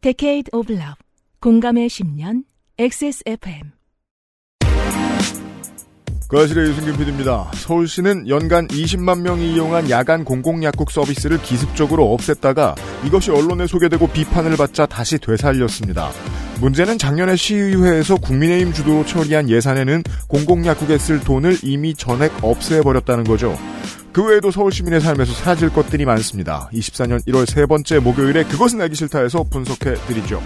Decade of Love 공감의 10년 XSFM 그 아실의 유승균 PD입니다. 서울시는 연간 20만 명이 이용한 야간 공공약국 서비스를 기습적으로 없앴다가 이것이 언론에 소개되고 비판을 받자 다시 되살렸습니다. 문제는 작년에 시의회에서 국민의힘 주도로 처리한 예산에는 공공약국에 쓸 돈을 이미 전액 없애버렸다는 거죠. 그 외에도 서울 시민의 삶에서 사라질 것들이 많습니다. 24년 1월 세 번째 목요일에 그것은 알기 싫다에서 분석해 드리죠.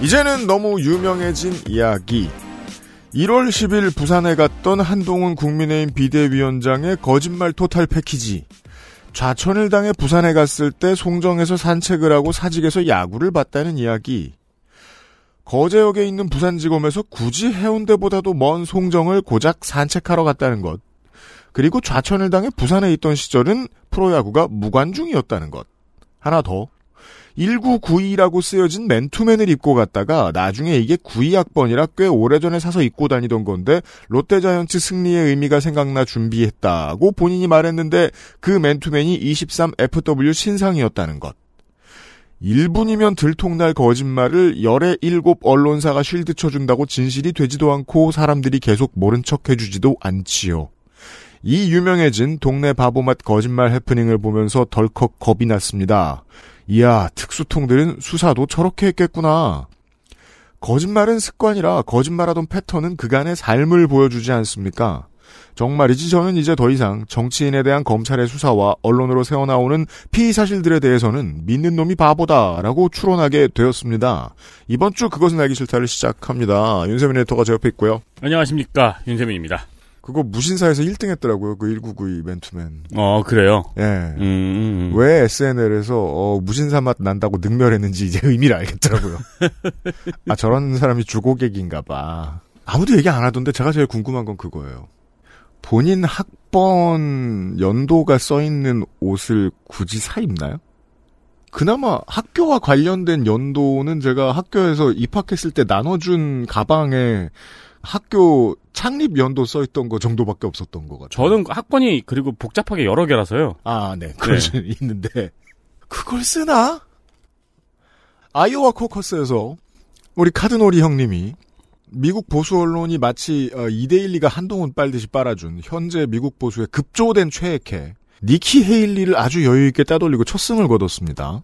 이제는 너무 유명해진 이야기. 1월 10일 부산에 갔던 한동훈 국민의힘 비대위원장의 거짓말 토탈 패키지. 좌천일당에 부산에 갔을 때 송정에서 산책을 하고 사직에서 야구를 봤다는 이야기. 거제역에 있는 부산지검에서 굳이 해운대보다도 먼 송정을 고작 산책하러 갔다는 것. 그리고 좌천일당에 부산에 있던 시절은 프로야구가 무관중이었다는 것. 하나 더. 1992라고 쓰여진 맨투맨을 입고 갔다가 나중에 이게 92학번이라 꽤 오래전에 사서 입고 다니던 건데 롯데자이언츠 승리의 의미가 생각나 준비했다고 본인이 말했는데 그 맨투맨이 23FW 신상이었다는 것. 1분이면 들통날 거짓말을 열의 일곱 언론사가 쉴드 쳐준다고 진실이 되지도 않고 사람들이 계속 모른 척 해주지도 않지요. 이 유명해진 동네 바보 맛 거짓말 해프닝을 보면서 덜컥 겁이 났습니다. 이야, 특수통들은 수사도 저렇게 했겠구나. 거짓말은 습관이라 거짓말하던 패턴은 그간의 삶을 보여주지 않습니까? 정말이지 저는 이제 더 이상 정치인에 대한 검찰의 수사와 언론으로 새어나오는 피의 사실들에 대해서는 믿는 놈이 바보다라고 추론하게 되었습니다. 이번 주 그것은 알기 싫다를 시작합니다. 윤세민 에디터가 제 옆에 있고요. 안녕하십니까 윤세민입니다. 그거 무신사에서 1등 했더라고요. 그 1992 맨투맨. 어 그래요. 예. 음, 음, 음. 왜 SNL에서 어, 무신사 맛 난다고 능멸했는지 이제 의미를 알겠더라고요. 아 저런 사람이 주고객인가 봐. 아무도 얘기 안 하던데 제가 제일 궁금한 건 그거예요. 본인 학번 연도가 써 있는 옷을 굳이 사 입나요? 그나마 학교와 관련된 연도는 제가 학교에서 입학했을 때 나눠준 가방에 학교 창립 연도 써 있던 거 정도밖에 없었던 것 같아요. 저는 학번이 그리고 복잡하게 여러 개라서요. 아, 네. 그럴 수 있는데. 그걸 쓰나? 아이오와 코커스에서 우리 카드놀이 형님이 미국 보수 언론이 마치 어, 2대1리가 한동훈 빨듯이 빨아준 현재 미국 보수의 급조된 최애캐 니키 헤일리를 아주 여유있게 따돌리고 첫 승을 거뒀습니다.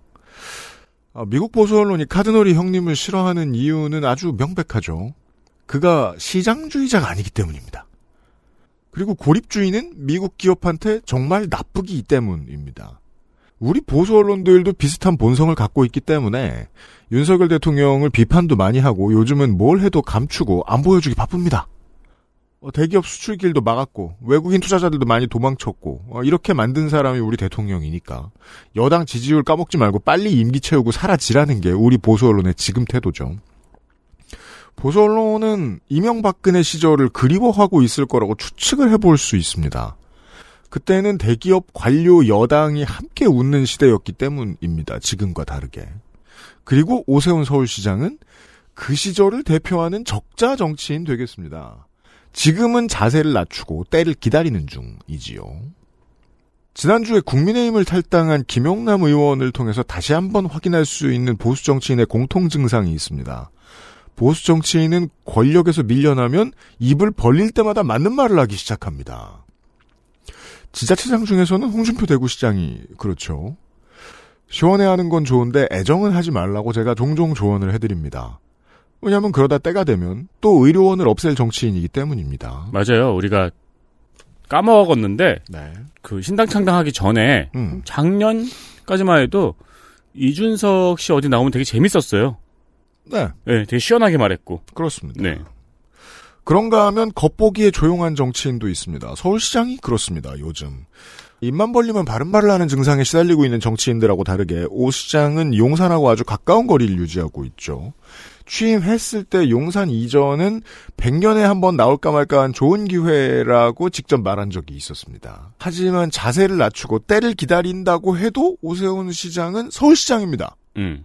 어, 미국 보수 언론이 카드놀이 형님을 싫어하는 이유는 아주 명백하죠. 그가 시장주의자가 아니기 때문입니다. 그리고 고립주의는 미국 기업한테 정말 나쁘기 때문입니다. 우리 보수 언론들도 비슷한 본성을 갖고 있기 때문에 윤석열 대통령을 비판도 많이 하고 요즘은 뭘 해도 감추고 안 보여주기 바쁩니다. 어, 대기업 수출길도 막았고 외국인 투자자들도 많이 도망쳤고 어, 이렇게 만든 사람이 우리 대통령이니까 여당 지지율 까먹지 말고 빨리 임기 채우고 사라지라는 게 우리 보수 언론의 지금 태도죠. 보수 언론은 이명박근혜 시절을 그리워하고 있을 거라고 추측을 해볼 수 있습니다. 그때는 대기업 관료 여당이 함께 웃는 시대였기 때문입니다. 지금과 다르게. 그리고 오세훈 서울시장은 그 시절을 대표하는 적자 정치인 되겠습니다. 지금은 자세를 낮추고 때를 기다리는 중이지요. 지난주에 국민의힘을 탈당한 김용남 의원을 통해서 다시 한번 확인할 수 있는 보수 정치인의 공통 증상이 있습니다. 보수 정치인은 권력에서 밀려나면 입을 벌릴 때마다 맞는 말을 하기 시작합니다. 지자체장 중에서는 홍준표 대구시장이 그렇죠. 시원해하는 건 좋은데 애정은 하지 말라고 제가 종종 조언을 해드립니다. 왜냐하면 그러다 때가 되면 또 의료원을 없앨 정치인이기 때문입니다. 맞아요. 우리가 까먹었는데 네. 그 신당 창당하기 전에 음. 작년까지만 해도 이준석 씨 어디 나오면 되게 재밌었어요. 네, 네, 되게 시원하게 말했고. 그렇습니다. 네. 그런가 하면 겉보기에 조용한 정치인도 있습니다. 서울시장이 그렇습니다, 요즘. 입만 벌리면 바른 말을 하는 증상에 시달리고 있는 정치인들하고 다르게 오 시장은 용산하고 아주 가까운 거리를 유지하고 있죠. 취임했을 때 용산 이전은 100년에 한 번 나올까 말까한 좋은 기회라고 직접 말한 적이 있었습니다. 하지만 자세를 낮추고 때를 기다린다고 해도 오세훈 시장은 서울시장입니다. 음.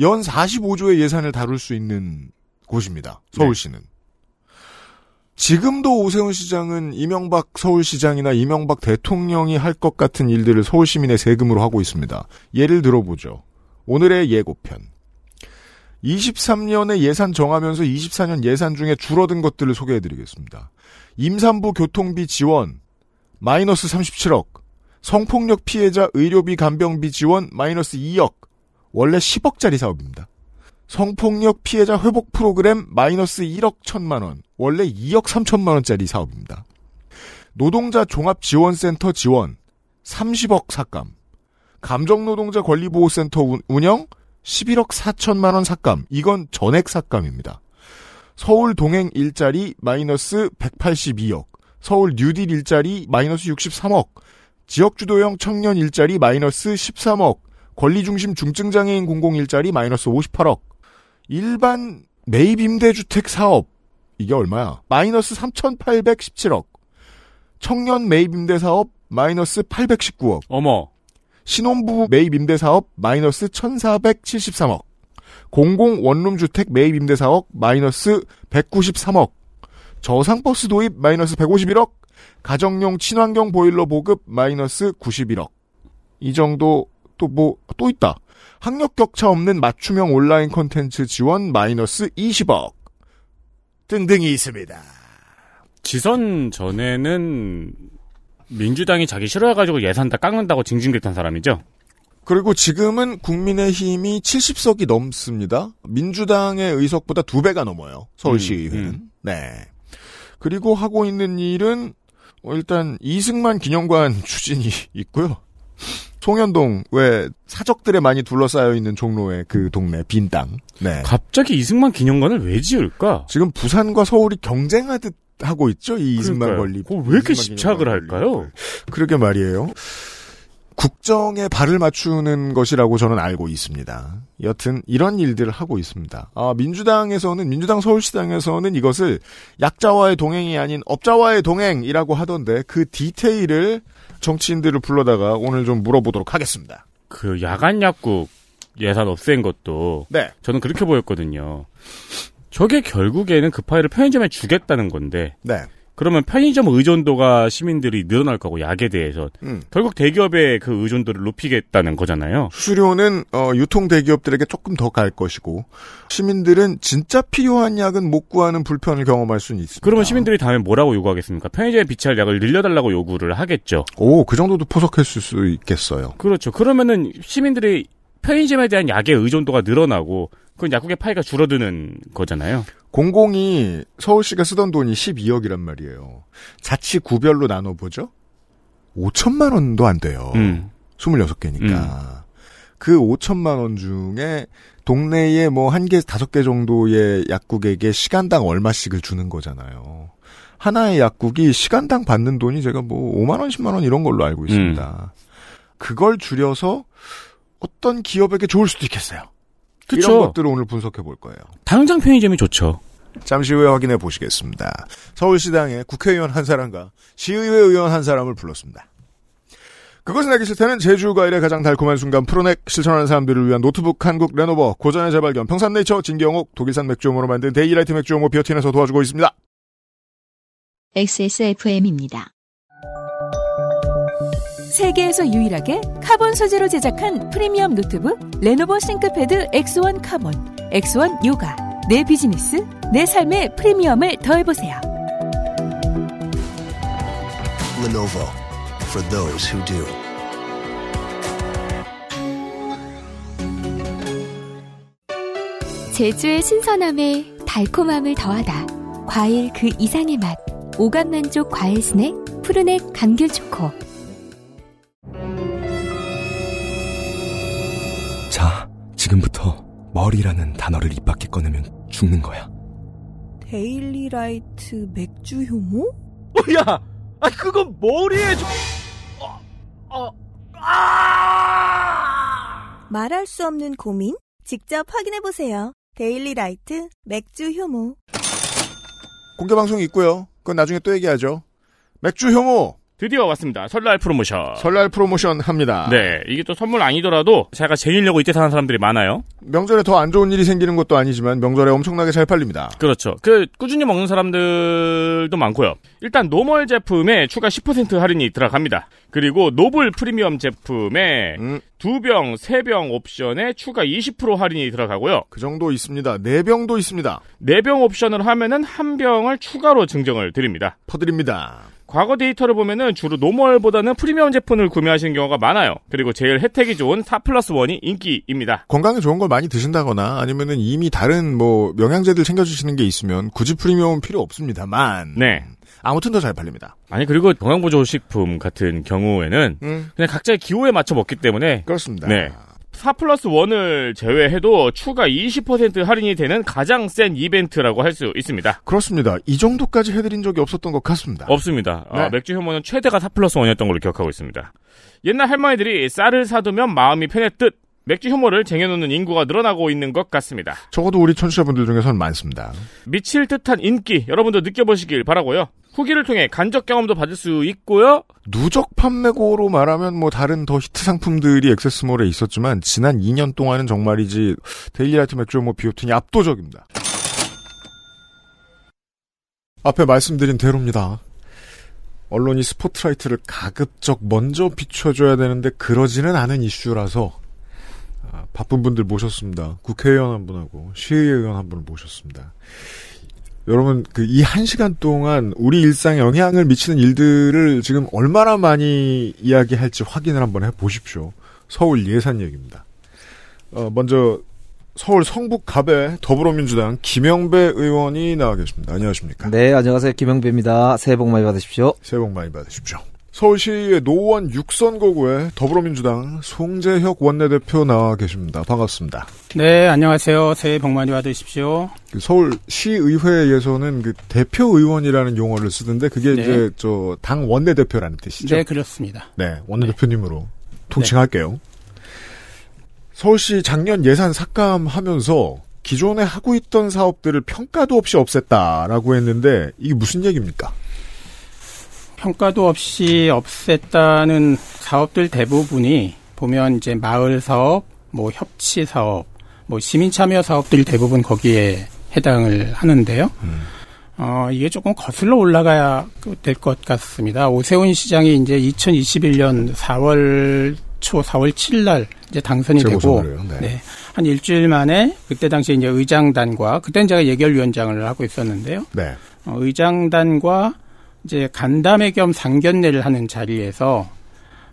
연 45조의 예산을 다룰 수 있는 곳입니다. 서울시는. 지금도 오세훈 시장은 이명박 서울시장이나 이명박 대통령이 할 것 같은 일들을 서울 시민의 세금으로 하고 있습니다. 예를 들어보죠. 오늘의 예고편. 23년에 예산 정하면서 24년 예산 중에 줄어든 것들을 소개해드리겠습니다. 임산부 교통비 지원 마이너스 37억, 성폭력 피해자 의료비 간병비 지원 마이너스 2억, 원래 10억짜리 사업입니다. 성폭력 피해자 회복 프로그램 마이너스 1억 1천만 원, 원래 2억 3천만 원짜리 사업입니다. 노동자 종합지원센터 지원 30억 삭감, 감정노동자 권리보호센터 운영 11억 4천만 원 삭감, 이건 전액 삭감입니다. 서울 동행 일자리 마이너스 182억, 서울 뉴딜 일자리 마이너스 63억, 지역주도형 청년 일자리 마이너스 13억, 권리중심 중증장애인 공공 일자리 마이너스 58억, 일반 매입 임대주택 사업 이게 얼마야? 마이너스 3,817억. 청년 매입 임대 사업 마이너스 819억. 어머. 신혼부부 매입 임대 사업 마이너스 1,473억. 공공 원룸 주택 매입 임대 사업 마이너스 193억. 저상 버스 도입 마이너스 151억. 가정용 친환경 보일러 보급 마이너스 91억. 이 정도 또 뭐 또 있다. 학력 격차 없는 맞춤형 온라인 콘텐츠 지원 마이너스 20억 등등이 있습니다. 지선 전에는 민주당이 자기 싫어해가지고 예산 다 깎는다고 징징댔던 사람이죠. 그리고 지금은 국민의힘이 70석이 넘습니다. 민주당의 의석보다 두 배가 넘어요. 서울시의회는. 음, 음. 네. 그리고 하고 있는 일은 어, 일단 이승만 기념관 추진이 있고요. 송현동 왜 사적들에 많이 둘러싸여 있는 종로의 그 동네 빈 땅. 네. 갑자기 이승만 기념관을 왜 지을까? 지금 부산과 서울이 경쟁하듯 하고 있죠. 이 이승만. 권리. 왜 이렇게 집착을 할까요? 권리. 그러게 말이에요. 국정에 발을 맞추는 것이라고 저는 알고 있습니다. 여튼 이런 일들을 하고 있습니다. 아, 민주당에서는 민주당 서울시당에서는 이것을 약자와의 동행이 아닌 업자와의 동행이라고 하던데 그 디테일을 정치인들을 불러다가 오늘 좀 물어보도록 하겠습니다. 그 야간 약국 예산 없앤 것도 네. 저는 그렇게 보였거든요. 저게 결국에는 그 파일을 편의점에 주겠다는 건데 네. 그러면 편의점 의존도가 시민들이 늘어날 거고 약에 대해서 음. 결국 대기업의 그 의존도를 높이겠다는 거잖아요. 수수료는 어, 유통 대기업들에게 조금 더 갈 것이고 시민들은 진짜 필요한 약은 못 구하는 불편을 경험할 수는 있습니다. 그러면 시민들이 다음에 뭐라고 요구하겠습니까? 편의점에 비치할 약을 늘려달라고 요구를 하겠죠. 오, 그 정도도 포석했을 수 있겠어요. 그렇죠. 그러면은 시민들이 편의점에 대한 약의 의존도가 늘어나고 그건 약국의 파이가 줄어드는 거잖아요. 공공이 서울시가 쓰던 돈이 12억이란 말이에요. 자치 구별로 나눠보죠? 5천만 원도 안 돼요. 음. 26개니까. 그 5천만 원 중에 동네에 뭐 한 개, 다섯 개 정도의 약국에게 시간당 얼마씩을 주는 거잖아요. 하나의 약국이 시간당 받는 돈이 제가 뭐 5만 원, 10만 원 이런 걸로 알고 있습니다. 그걸 줄여서 어떤 기업에게 좋을 수도 있겠어요. 이런 그쵸. 것들을 오늘 분석해 볼 거예요. 당장 편의점이 좋죠. 잠시 후에 확인해 보시겠습니다. 서울시당에 국회의원 한 사람과 시의회 의원 한 사람을 불렀습니다. 그것은 알기 싫다는 제주과일의 가장 달콤한 순간 프로넥 실천하는 사람들을 위한 노트북 한국 레노버 고전의 재발견 평산네이처 진경옥 독일산 맥주용으로 만든 데이라이트 맥주용호 비어틴에서 도와주고 있습니다. XSFM입니다. 세계에서 유일하게 카본 소재로 제작한 프리미엄 노트북 레노버 싱크패드 X1 카본, X1 요가. 내 비즈니스, 내 삶의 프리미엄을 더해보세요. Lenovo for those who do. 제주의 신선함에 달콤함을 더하다. 과일 그 이상의 맛. 오감 만족 과일 스낵 푸르넥 감귤 초코. 지금부터 머리라는 단어를 입 밖에 꺼내면 죽는 거야. 데일리라이트 맥주 효모? 야, 아 그건 머리에 좀. 말할 수 없는 고민? 직접 확인해 보세요. 데일리 라이트 맥주 효모 공개 방송이 있고요. 그건 나중에 또 얘기하죠. 맥주 효모 드디어 왔습니다. 설날 프로모션. 설날 프로모션 합니다. 네, 이게 또 선물 아니더라도 제가 쟁이려고 이때 사는 사람들이 많아요. 명절에 더 안 좋은 일이 생기는 것도 아니지만 명절에 엄청나게 잘 팔립니다. 그렇죠. 그 꾸준히 먹는 사람들도 많고요. 일단 normal 제품에 추가 10% 할인이 들어갑니다. 그리고 노블 프리미엄 제품에 음, 두 병, 세 병 옵션에 추가 20% 할인이 들어가고요. 그 정도 있습니다. 네 병도 있습니다. 네 병 옵션을 하면은 한 병을 추가로 증정을 드립니다. 퍼드립니다. 과거 데이터를 보면은 주로 normal보다는 프리미엄 제품을 구매하시는 경우가 많아요. 그리고 제일 혜택이 좋은 4 플러스 1이 인기입니다. 건강에 좋은 걸 많이 드신다거나 아니면은 이미 다른 뭐 영양제들 챙겨주시는 게 있으면 굳이 프리미엄은 필요 없습니다만. 네. 아무튼 더 잘 팔립니다. 아니 그리고 건강보조식품 같은 경우에는 음, 그냥 각자의 기호에 맞춰 먹기 때문에 그렇습니다. 네. 4 플러스 1을 제외해도 추가 20% 할인이 되는 가장 센 이벤트라고 할 수 있습니다. 그렇습니다. 이 정도까지 해드린 적이 없었던 것 같습니다. 없습니다. 아, 네. 맥주 효모는 최대가 4 플러스 1이었던 걸로 기억하고 있습니다. 옛날 할머니들이 쌀을 사두면 마음이 편했듯 맥주 효모를 쟁여놓는 인구가 늘어나고 있는 것 같습니다. 적어도 우리 청취자분들 중에서는 많습니다. 미칠 듯한 인기 여러분도 느껴보시길 바라고요. 후기를 통해 간접 경험도 받을 수 있고요. 누적 판매고로 말하면 뭐 다른 더 히트 상품들이 액세스몰에 있었지만 지난 2년 동안은 정말이지 데일리라이트 맥주 뭐 비오틴이 압도적입니다. 앞에 말씀드린 대로입니다. 언론이 스포트라이트를 가급적 먼저 비춰줘야 되는데 그러지는 않은 이슈라서 아, 바쁜 분들 모셨습니다. 국회의원 한 분하고 시의원 한 분을 모셨습니다. 여러분 그 이 한 시간 동안 우리 일상에 영향을 미치는 일들을 지금 얼마나 많이 이야기할지 확인을 한번 해보십시오. 서울 예산 얘기입니다. 어, 먼저 서울 성북 갑의 더불어민주당 김영배 의원이 나와 계십니다. 안녕하십니까? 네, 안녕하세요. 김영배입니다. 새해 복 많이 받으십시오. 새해 복 많이 받으십시오. 서울시의 노원 6선거구에 더불어민주당 송재혁 원내대표 나와 계십니다. 반갑습니다. 네, 안녕하세요. 새해 복 많이 받으십시오. 그 서울시의회에서는 그 대표 의원이라는 용어를 쓰던데 그게 네. 이제 저 당 원내대표라는 뜻이죠. 네, 그렇습니다. 네, 원내대표님으로 통칭할게요. 서울시 작년 예산 삭감하면서 기존에 하고 있던 사업들을 평가도 없이 없앴다라고 했는데 이게 무슨 얘기입니까? 평가도 없이 없앴다는 사업들 대부분이 보면 이제 마을 사업, 뭐 협치 사업, 뭐 시민 참여 사업들이 대부분 거기에 해당을 하는데요. 어, 이게 조금 거슬러 올라가야 될 것 같습니다. 오세훈 시장이 이제 2021년 4월 초 4월 7일 날 이제 당선이 되고. 네. 네. 한 일주일 만에 그때 당시에 이제 의장단과 그때는 제가 예결위원장을 하고 있었는데요. 네. 어, 의장단과 이제 간담회 겸 상견례를 하는 자리에서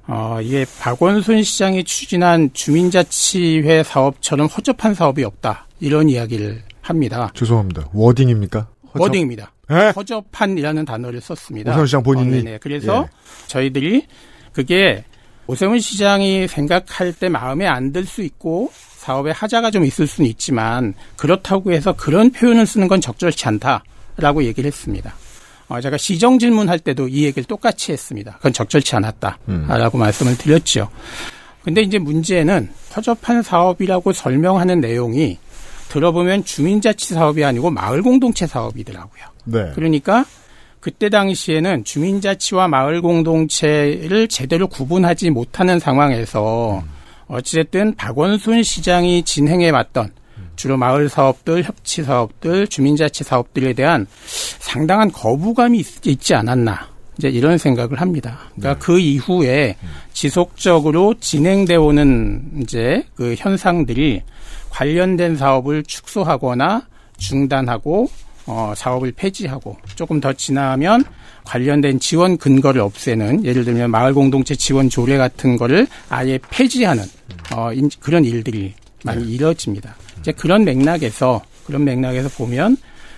어, 이게 박원순 시장이 추진한 주민자치회 사업처럼 허접한 사업이 없다. 이런 이야기를 합니다. 죄송합니다. 워딩입니까? 허접- 워딩입니다. 에? 허접한이라는 단어를 썼습니다. 오세훈 시장 본인이? 어, 네네. 그래서 예. 저희들이 그게 오세훈 시장이 생각할 때 마음에 안 들 수 있고 사업에 하자가 좀 있을 수는 있지만 그렇다고 해서 그런 표현을 쓰는 건 적절치 않다라고 얘기를 했습니다. 어, 제가 시정 질문할 때도 이 얘기를 똑같이 했습니다. 그건 적절치 않았다라고 말씀을 드렸죠. 근데 이제 문제는 허접한 사업이라고 설명하는 내용이 들어보면 주민자치 사업이 아니고 마을 공동체 사업이더라고요. 네. 그러니까 그때 당시에는 주민자치와 마을 공동체를 제대로 구분하지 못하는 상황에서 어찌됐든 박원순 시장이 진행해 왔던 주로 마을 사업들, 협치 사업들, 주민자치 사업들에 대한 상당한 거부감이 있, 있지 않았나. 이제 이런 생각을 합니다. 그러니까 그 이후에 지속적으로 진행돼 오는 이제 그 현상들이 관련된 사업을 축소하거나 중단하고 어, 사업을 폐지하고 조금 더 지나면 관련된 지원 근거를 없애는 예를 들면 마을 공동체 지원 조례 같은 거를 아예 폐지하는 어, 인- 그런 일들이 많이 이뤄집니다. 이제 그런 맥락에서 그런 맥락에서 보면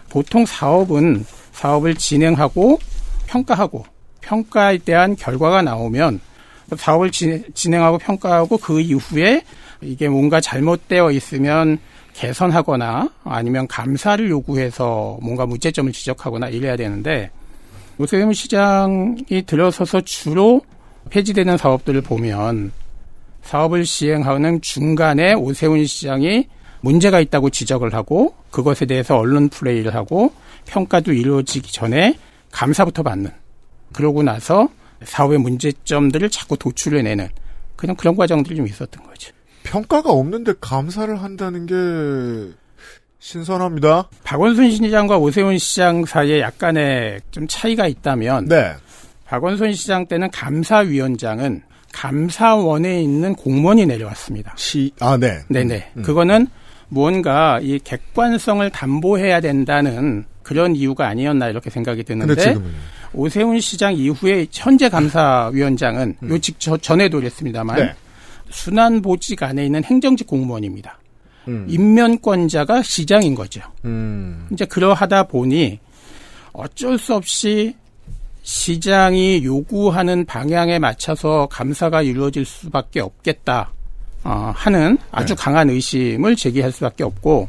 보통 사업은 사업을 진행하고 평가하고 평가에 대한 결과가 나오면 사업을 진- 진행하고 평가하고 그 이후에 이게 뭔가 잘못되어 있으면 개선하거나 아니면 감사를 요구해서 뭔가 문제점을 지적하거나 이래야 되는데 오세훈 시장이 들어서서 주로 폐지되는 사업들을 보면 사업을 시행하는 중간에 오세훈 시장이 문제가 있다고 지적을 하고 그것에 대해서 언론 플레이를 하고 평가도 이루어지기 전에 감사부터 받는 그러고 나서 사업의 문제점들을 자꾸 도출해내는 그냥 그런 과정들이 좀 있었던 거죠. 평가가 없는데 감사를 한다는 게 신선합니다. 박원순 시장과 오세훈 시장 사이에 약간의 좀 차이가 있다면 네. 박원순 시장 때는 감사위원장은 감사원에 있는 공무원이 내려왔습니다. 시, 아, 네. 네네. 음. 그거는 무언가 이 객관성을 담보해야 된다는 그런 이유가 아니었나 이렇게 생각이 드는데. 오세훈 시장 이후에 현재 감사위원장은 요직 전에도 그랬습니다만 음. 네. 순환 보직 안에 있는 행정직 공무원입니다. 음. 임면권자가 시장인 거죠. 음. 이제 그러하다 보니 어쩔 수 없이 시장이 요구하는 방향에 맞춰서 감사가 이루어질 수밖에 없겠다 어, 하는 아주 네. 강한 의심을 제기할 수밖에 없고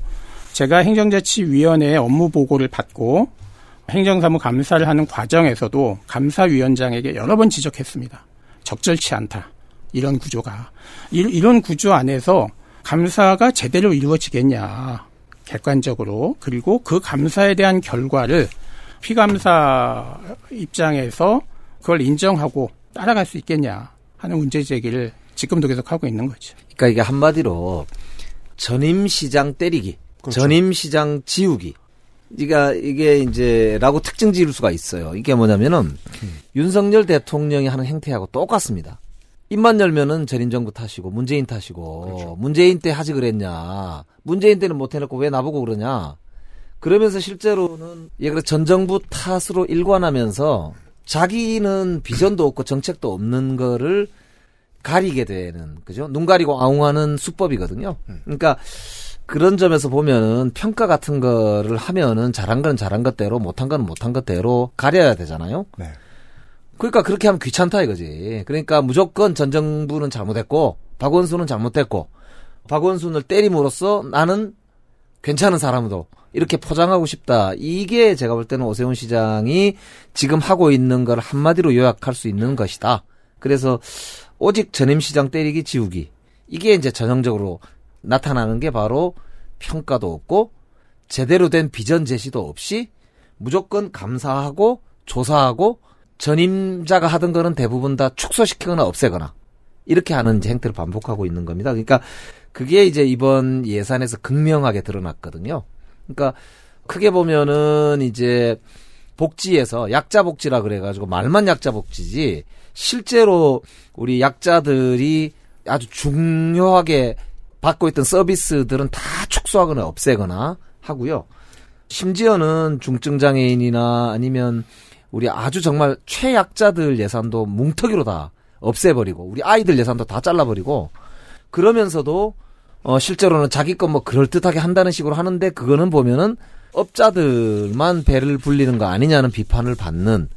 제가 행정자치위원회의 업무 보고를 받고 행정사무 감사를 하는 과정에서도 감사위원장에게 여러 번 지적했습니다. 적절치 않다. 이런 구조가 이, 이런 구조 안에서 감사가 제대로 이루어지겠냐 객관적으로 그리고 그 감사에 대한 결과를 피감사 입장에서 그걸 인정하고 따라갈 수 있겠냐 하는 문제 제기를 지금도 계속 하고 있는 거죠. 그러니까 이게 한마디로 전임 시장 때리기, 그렇죠. 전임 시장 지우기. 그러니까 이게 이제 라고 특징 지을 수가 있어요. 이게 뭐냐면은 윤석열 대통령이 하는 행태하고 똑같습니다. 입만 열면은 전임 정부 탓이고 문재인 탓이고 문재인 때 하지 그랬냐. 문재인 때는 못 해놓고 왜 나보고 그러냐. 그러면서 실제로는 예 그래 전 정부 탓으로 일관하면서 자기는 비전도 없고 정책도 없는 거를 가리게 되는 그죠? 눈 가리고 아웅하는 수법이거든요. 그러니까 그런 점에서 보면은 평가 같은 거를 하면은 잘한 건 잘한 것대로 못한 건 못한 것대로 가려야 되잖아요. 네. 그러니까 그렇게 하면 귀찮다 이거지. 그러니까 무조건 전 정부는 잘못했고 박원순은 잘못됐고 박원순을 때림으로써 나는 괜찮은 사람으로 이렇게 포장하고 싶다. 이게 제가 볼 때는 오세훈 시장이 지금 하고 있는 걸 한마디로 요약할 수 있는 것이다. 그래서 오직 전임 시장 때리기 지우기. 이게 이제 전형적으로 나타나는 게 바로 평가도 없고 제대로 된 비전 제시도 없이 무조건 감사하고 조사하고 전임자가 하던 거는 대부분 다 축소시키거나 없애거나 이렇게 하는 행태를 반복하고 있는 겁니다. 그러니까 그게 이제 이번 예산에서 극명하게 드러났거든요. 그러니까 크게 보면은 이제 복지에서 약자 복지라 그래가지고 말만 약자 복지지 실제로 우리 약자들이 아주 중요하게 받고 있던 서비스들은 다 축소하거나 없애거나 하고요. 심지어는 중증 장애인이나 아니면 우리 아주 정말 최약자들 예산도 뭉터기로 다 없애버리고 우리 아이들 예산도 다 잘라버리고 그러면서도 어 실제로는 자기 것뭐 그럴듯하게 한다는 식으로 하는데 그거는 보면은 업자들만 배를 불리는 거 아니냐는 비판을 받는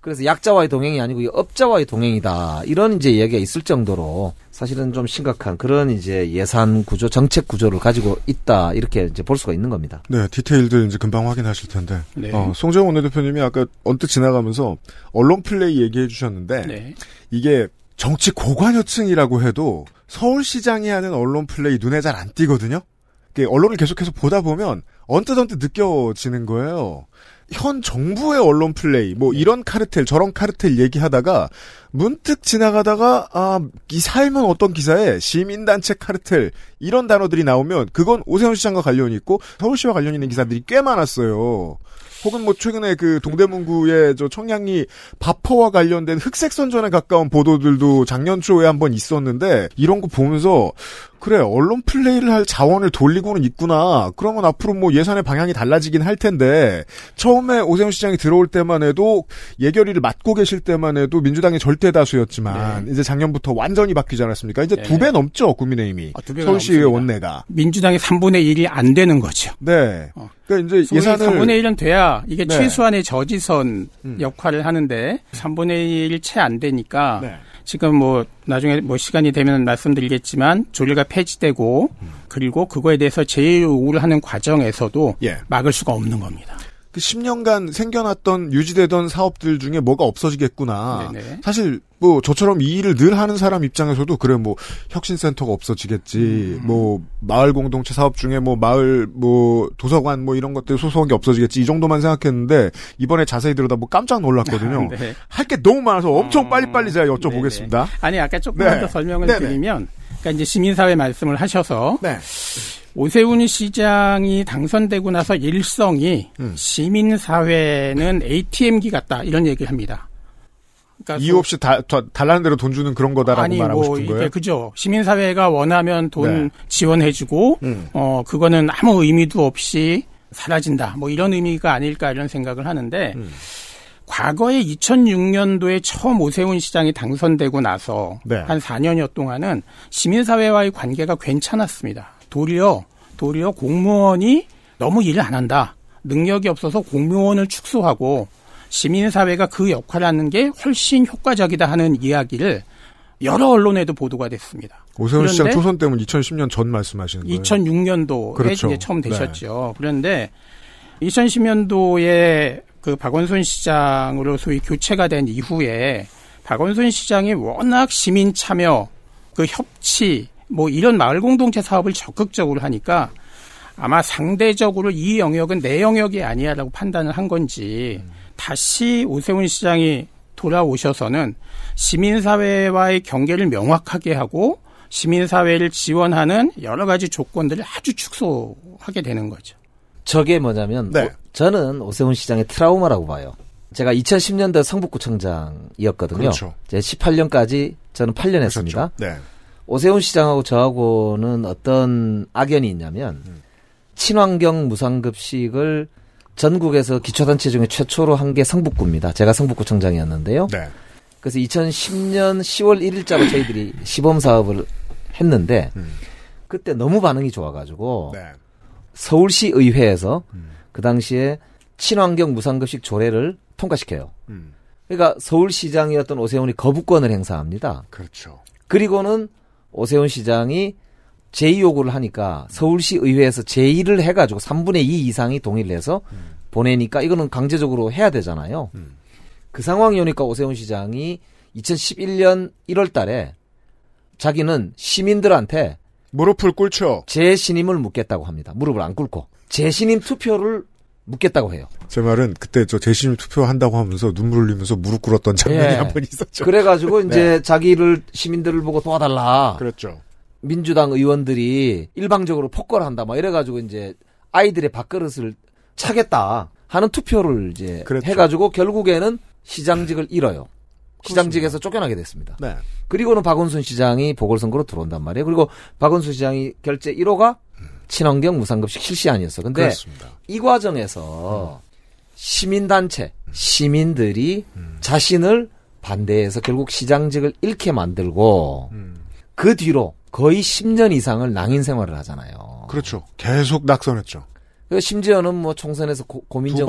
그래서 약자와의 동행이 아니고 이 업자와의 동행이다 이런 이제 이야기가 있을 정도로 사실은 좀 심각한 그런 이제 예산 구조 정책 구조를 가지고 있다 이렇게 이제 볼 수가 있는 겁니다. 네, 디테일들 이제 금방 확인하실 텐데. 네. 어, 송재혁 원내대표님이 아까 언뜻 지나가면서 언론 플레이 얘기해 주셨는데 네. 이게 정치 고관여층이라고 해도 서울시장이 하는 언론 플레이 눈에 잘 안 띄거든요. 언론을 계속해서 보다 보면 언뜻 언뜻 느껴지는 거예요. 현 정부의 언론 플레이, 뭐 이런 카르텔, 저런 카르텔 얘기하다가 문득 지나가다가 아, 이 삶은 어떤 기사에 시민단체 카르텔 이런 단어들이 나오면 그건 오세훈 시장과 관련이 있고 서울시와 관련 있는 기사들이 꽤 많았어요. 혹은 뭐 최근에 그 동대문구의 저 청량리 바퍼와 관련된 흑색 선전에 가까운 보도들도 작년 초에 한번 있었는데 이런 거 보면서 그래 언론 플레이를 할 자원을 돌리고는 있구나. 그러면 앞으로 뭐 예산의 방향이 달라지긴 할 텐데 처음에 오세훈 시장이 들어올 때만 해도 예결위를 맡고 계실 때만 해도 민주당이 절대 다수였지만 이제 작년부터 완전히 바뀌지 않았습니까? 이제 네. 두배 넘죠 국민의힘이 아, 넘습니다. 원내가. 민주당의 3분의 1이 안 되는 거죠. 네. 어. 그러니까 이제 예산을 예산을 3분의 1은 돼야 이게 네. 최소한의 저지선 음. 역할을 하는데 3분의 1 채 안 되니까 네. 지금 뭐 나중에 뭐 시간이 되면 말씀드리겠지만 조례가 폐지되고 음. 그리고 그거에 대해서 제일 요구를 하는 과정에서도 예. 막을 수가 없는 겁니다. 그 10년간 생겨났던 유지되던 사업들 중에 뭐가 없어지겠구나. 네네. 사실 뭐 저처럼 이 일을 늘 하는 사람 입장에서도 그래 뭐 혁신센터가 없어지겠지. 음. 뭐 마을 공동체 사업 중에 뭐 마을 뭐 도서관 뭐 이런 것들 소소한 게 없어지겠지. 이 정도만 생각했는데 이번에 자세히 들여다보고 깜짝 놀랐거든요. 네. 할게 너무 많아서 엄청 어, 빨리빨리 제가 여쭤보겠습니다. 아니 아까 조금만 네. 더 설명을 네네. 드리면 그러니까 이제 시민사회 말씀을 하셔서 네. 오세훈 시장이 당선되고 나서 일성이 음. 시민사회는 ATM기 같다 이런 얘기를 합니다. 그러니까 이유 없이 다, 다 달라는 대로 돈 주는 그런 거다라고 아니 말하고 뭐 싶은 거예요. 그죠 시민사회가 원하면 돈 네. 지원해주고 음. 어 그거는 아무 의미도 없이 사라진다 뭐 이런 의미가 아닐까 이런 생각을 하는데 음. 과거에 2006년도에 처음 오세훈 시장이 당선되고 나서 네. 한 4년여 동안은 시민사회와의 관계가 괜찮았습니다. 도리어 도리어 공무원이 너무 일을 안 한다. 능력이 없어서 공무원을 축소하고 시민사회가 그 역할을 하는 게 훨씬 효과적이다 하는 이야기를 여러 언론에도 보도가 됐습니다. 오세훈 시장 초선 때문 2010년 전 말씀하시는 거예요. 2006년도에 그렇죠. 이제 처음 네. 되셨죠. 그런데 2010년도에 그 박원순 시장으로 소위 교체가 된 이후에 박원순 시장이 워낙 시민 참여, 그 협치, 뭐 이런 마을 공동체 사업을 적극적으로 하니까 아마 상대적으로 이 영역은 내 영역이 아니야라고 판단을 한 건지 다시 오세훈 시장이 돌아오셔서는 시민사회와의 경계를 명확하게 하고 시민사회를 지원하는 여러 가지 조건들을 아주 축소하게 되는 거죠. 저게 뭐냐면 네. 오- 저는 오세훈 시장의 트라우마라고 봐요. 제가 2010년도 성북구청장이었거든요. 그렇죠. 제 18년까지 저는 8년 했습니다. 네. 오세훈 시장하고 저하고는 어떤 악연이 있냐면 친환경 무상급식을 전국에서 기초단체 중에 최초로 한 게 성북구입니다. 제가 성북구청장이었는데요. 네. 그래서 2010년 10월 1일자로 저희들이 시범 사업을 했는데 음. 그때 너무 반응이 좋아가지고 네. 서울시 의회에서 음. 그 당시에 친환경 무상급식 조례를 통과시켜요. 음. 그러니까 서울시장이었던 오세훈이 거부권을 행사합니다. 그렇죠. 그리고는 오세훈 시장이 제의 요구를 하니까 서울시 의회에서 제의를 해가지고 3분의 2 이상이 동의를 해서 보내니까 이거는 강제적으로 해야 되잖아요. 음. 그 상황이 오니까 오세훈 시장이 2011년 1월 달에 자기는 시민들한테 무릎을 꿇죠. 재신임을 묻겠다고 합니다. 무릎을 안 꿇고. 재신임 투표를 묻겠다고 해요. 제 말은 그때 저 재심 투표한다고 하면서 눈물 흘리면서 무릎 꿇었던 장면이 예. 한번 있었죠. 그래가지고 이제 자기를 시민들을 보고 도와달라. 그렇죠. 민주당 의원들이 일방적으로 폭거를 한다. 막 이래가지고 이제 아이들의 밥그릇을 차겠다 하는 투표를 이제 그랬죠. 해가지고 결국에는 시장직을 잃어요. 시장직에서 쫓겨나게 됐습니다. 네. 그리고는 박원순 시장이 보궐선거로 들어온단 말이에요. 그리고 박원순 시장이 결제 1호가 친환경 무상급식 실시안이었어. 근데 그렇습니다. 이 과정에서 시민단체, 시민들이 자신을 반대해서 결국 시장직을 잃게 만들고 음. 그 뒤로 거의 10년 이상을 낭인 생활을 하잖아요. 그렇죠. 계속 낙선했죠. 그 심지어는 뭐 총선에서 고, 두 민정.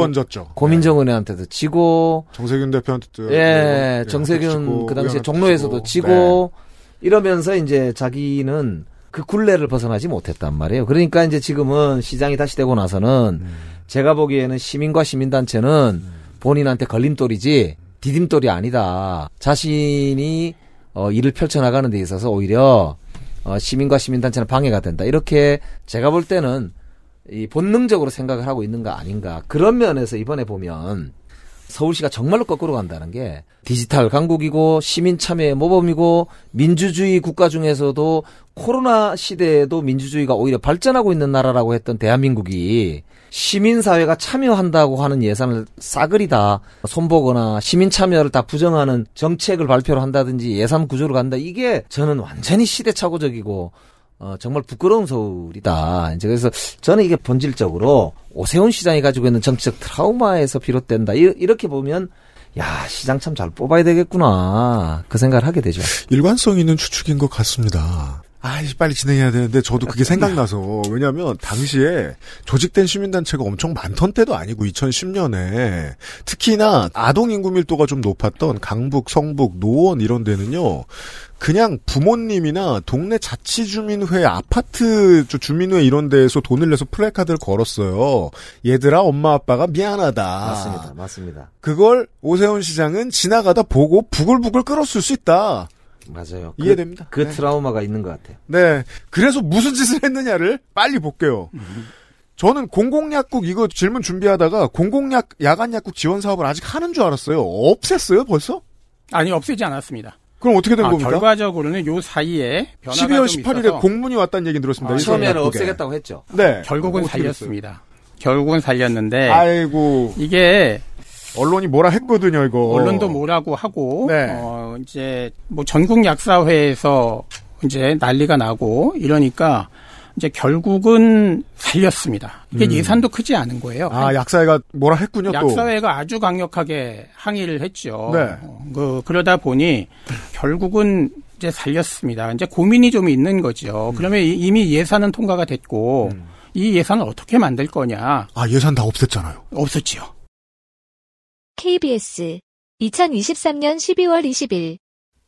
고민정 의원한테도 지고 네. 정세균 대표한테도 예, 네, 정세균 그 당시에 종로에서도 지고. 지고 이러면서 이제 자기는 그 굴레를 벗어나지 못했단 말이에요. 그러니까 이제 지금은 시장이 다시 되고 나서는 음. 제가 보기에는 시민과 시민단체는 본인한테 걸림돌이지 디딤돌이 아니다. 자신이 어, 일을 펼쳐나가는 데 있어서 오히려 어, 시민과 시민단체는 방해가 된다. 이렇게 제가 볼 때는 이 본능적으로 생각을 하고 있는 거 아닌가. 그런 면에서 이번에 보면 서울시가 정말로 거꾸로 간다는 게 디지털 강국이고 시민 참여의 모범이고 민주주의 국가 중에서도 코로나 시대에도 민주주의가 오히려 발전하고 있는 나라라고 했던 대한민국이 시민사회가 참여한다고 하는 예산을 싸그리 다 손보거나 시민 참여를 다 부정하는 정책을 발표를 한다든지 예산 구조를 간다. 이게 저는 완전히 시대착오적이고 어, 정말 부끄러운 서울이다. 이제 그래서 저는 이게 본질적으로 오세훈 시장이 가지고 있는 정치적 트라우마에서 비롯된다. 이, 이렇게 보면 야 시장 참 잘 뽑아야 되겠구나 그 생각을 하게 되죠. 일관성 있는 추측인 것 같습니다. 아, 빨리 진행해야 되는데 저도 그게 생각나서 왜냐하면 당시에 조직된 시민단체가 엄청 많던 때도 아니고 2010년에 특히나 아동 인구 밀도가 좀 높았던 강북, 성북, 노원 이런 데는요. 그냥 부모님이나 동네 자치주민회 아파트 저 주민회 이런 데에서 돈을 내서 플래카드를 걸었어요. 얘들아 엄마 아빠가 미안하다. 맞습니다. 맞습니다. 그걸 오세훈 시장은 지나가다 보고 부글부글 끓었을 수 있다. 맞아요. 이해됩니다. 그, 그 네. 트라우마가 있는 것 같아요. 네. 그래서 무슨 짓을 했느냐를 빨리 볼게요. 저는 공공약국 이거 질문 준비하다가 공공약 야간약국 지원 사업을 아직 하는 줄 알았어요. 없앴어요 벌써? 아니 없애지 않았습니다. 그럼 어떻게 된 아, 겁니까? 결과적으로는 요 사이에 변화가 12월 좀 18일에 있어서 공문이 왔다는 얘기 들었습니다. 아, 처음에는. 없애겠다고 했죠. 네. 결국은? 살렸습니다. 결국은 살렸는데 아이고 이게 언론이 뭐라 했거든요 이거. 언론도 뭐라고 하고 네. 어 이제 뭐 전국 약사회에서 이제 난리가 나고 이러니까 이제 결국은 살렸습니다. 이게 음. 예산도 크지 않은 거예요. 아 약사회가 뭐라 했군요 또. 약사회가 아주 강력하게 항의를 했죠. 네. 어, 그, 그러다 보니 결국은 이제 살렸습니다. 이제 고민이 좀 있는 음. 거죠. 그러면 이- 이미 예산은 통과가 됐고 이 예산을 어떻게 만들 거냐? 아 예산 다 없앴잖아요. 없었지요. KBS 2023년 12월 20일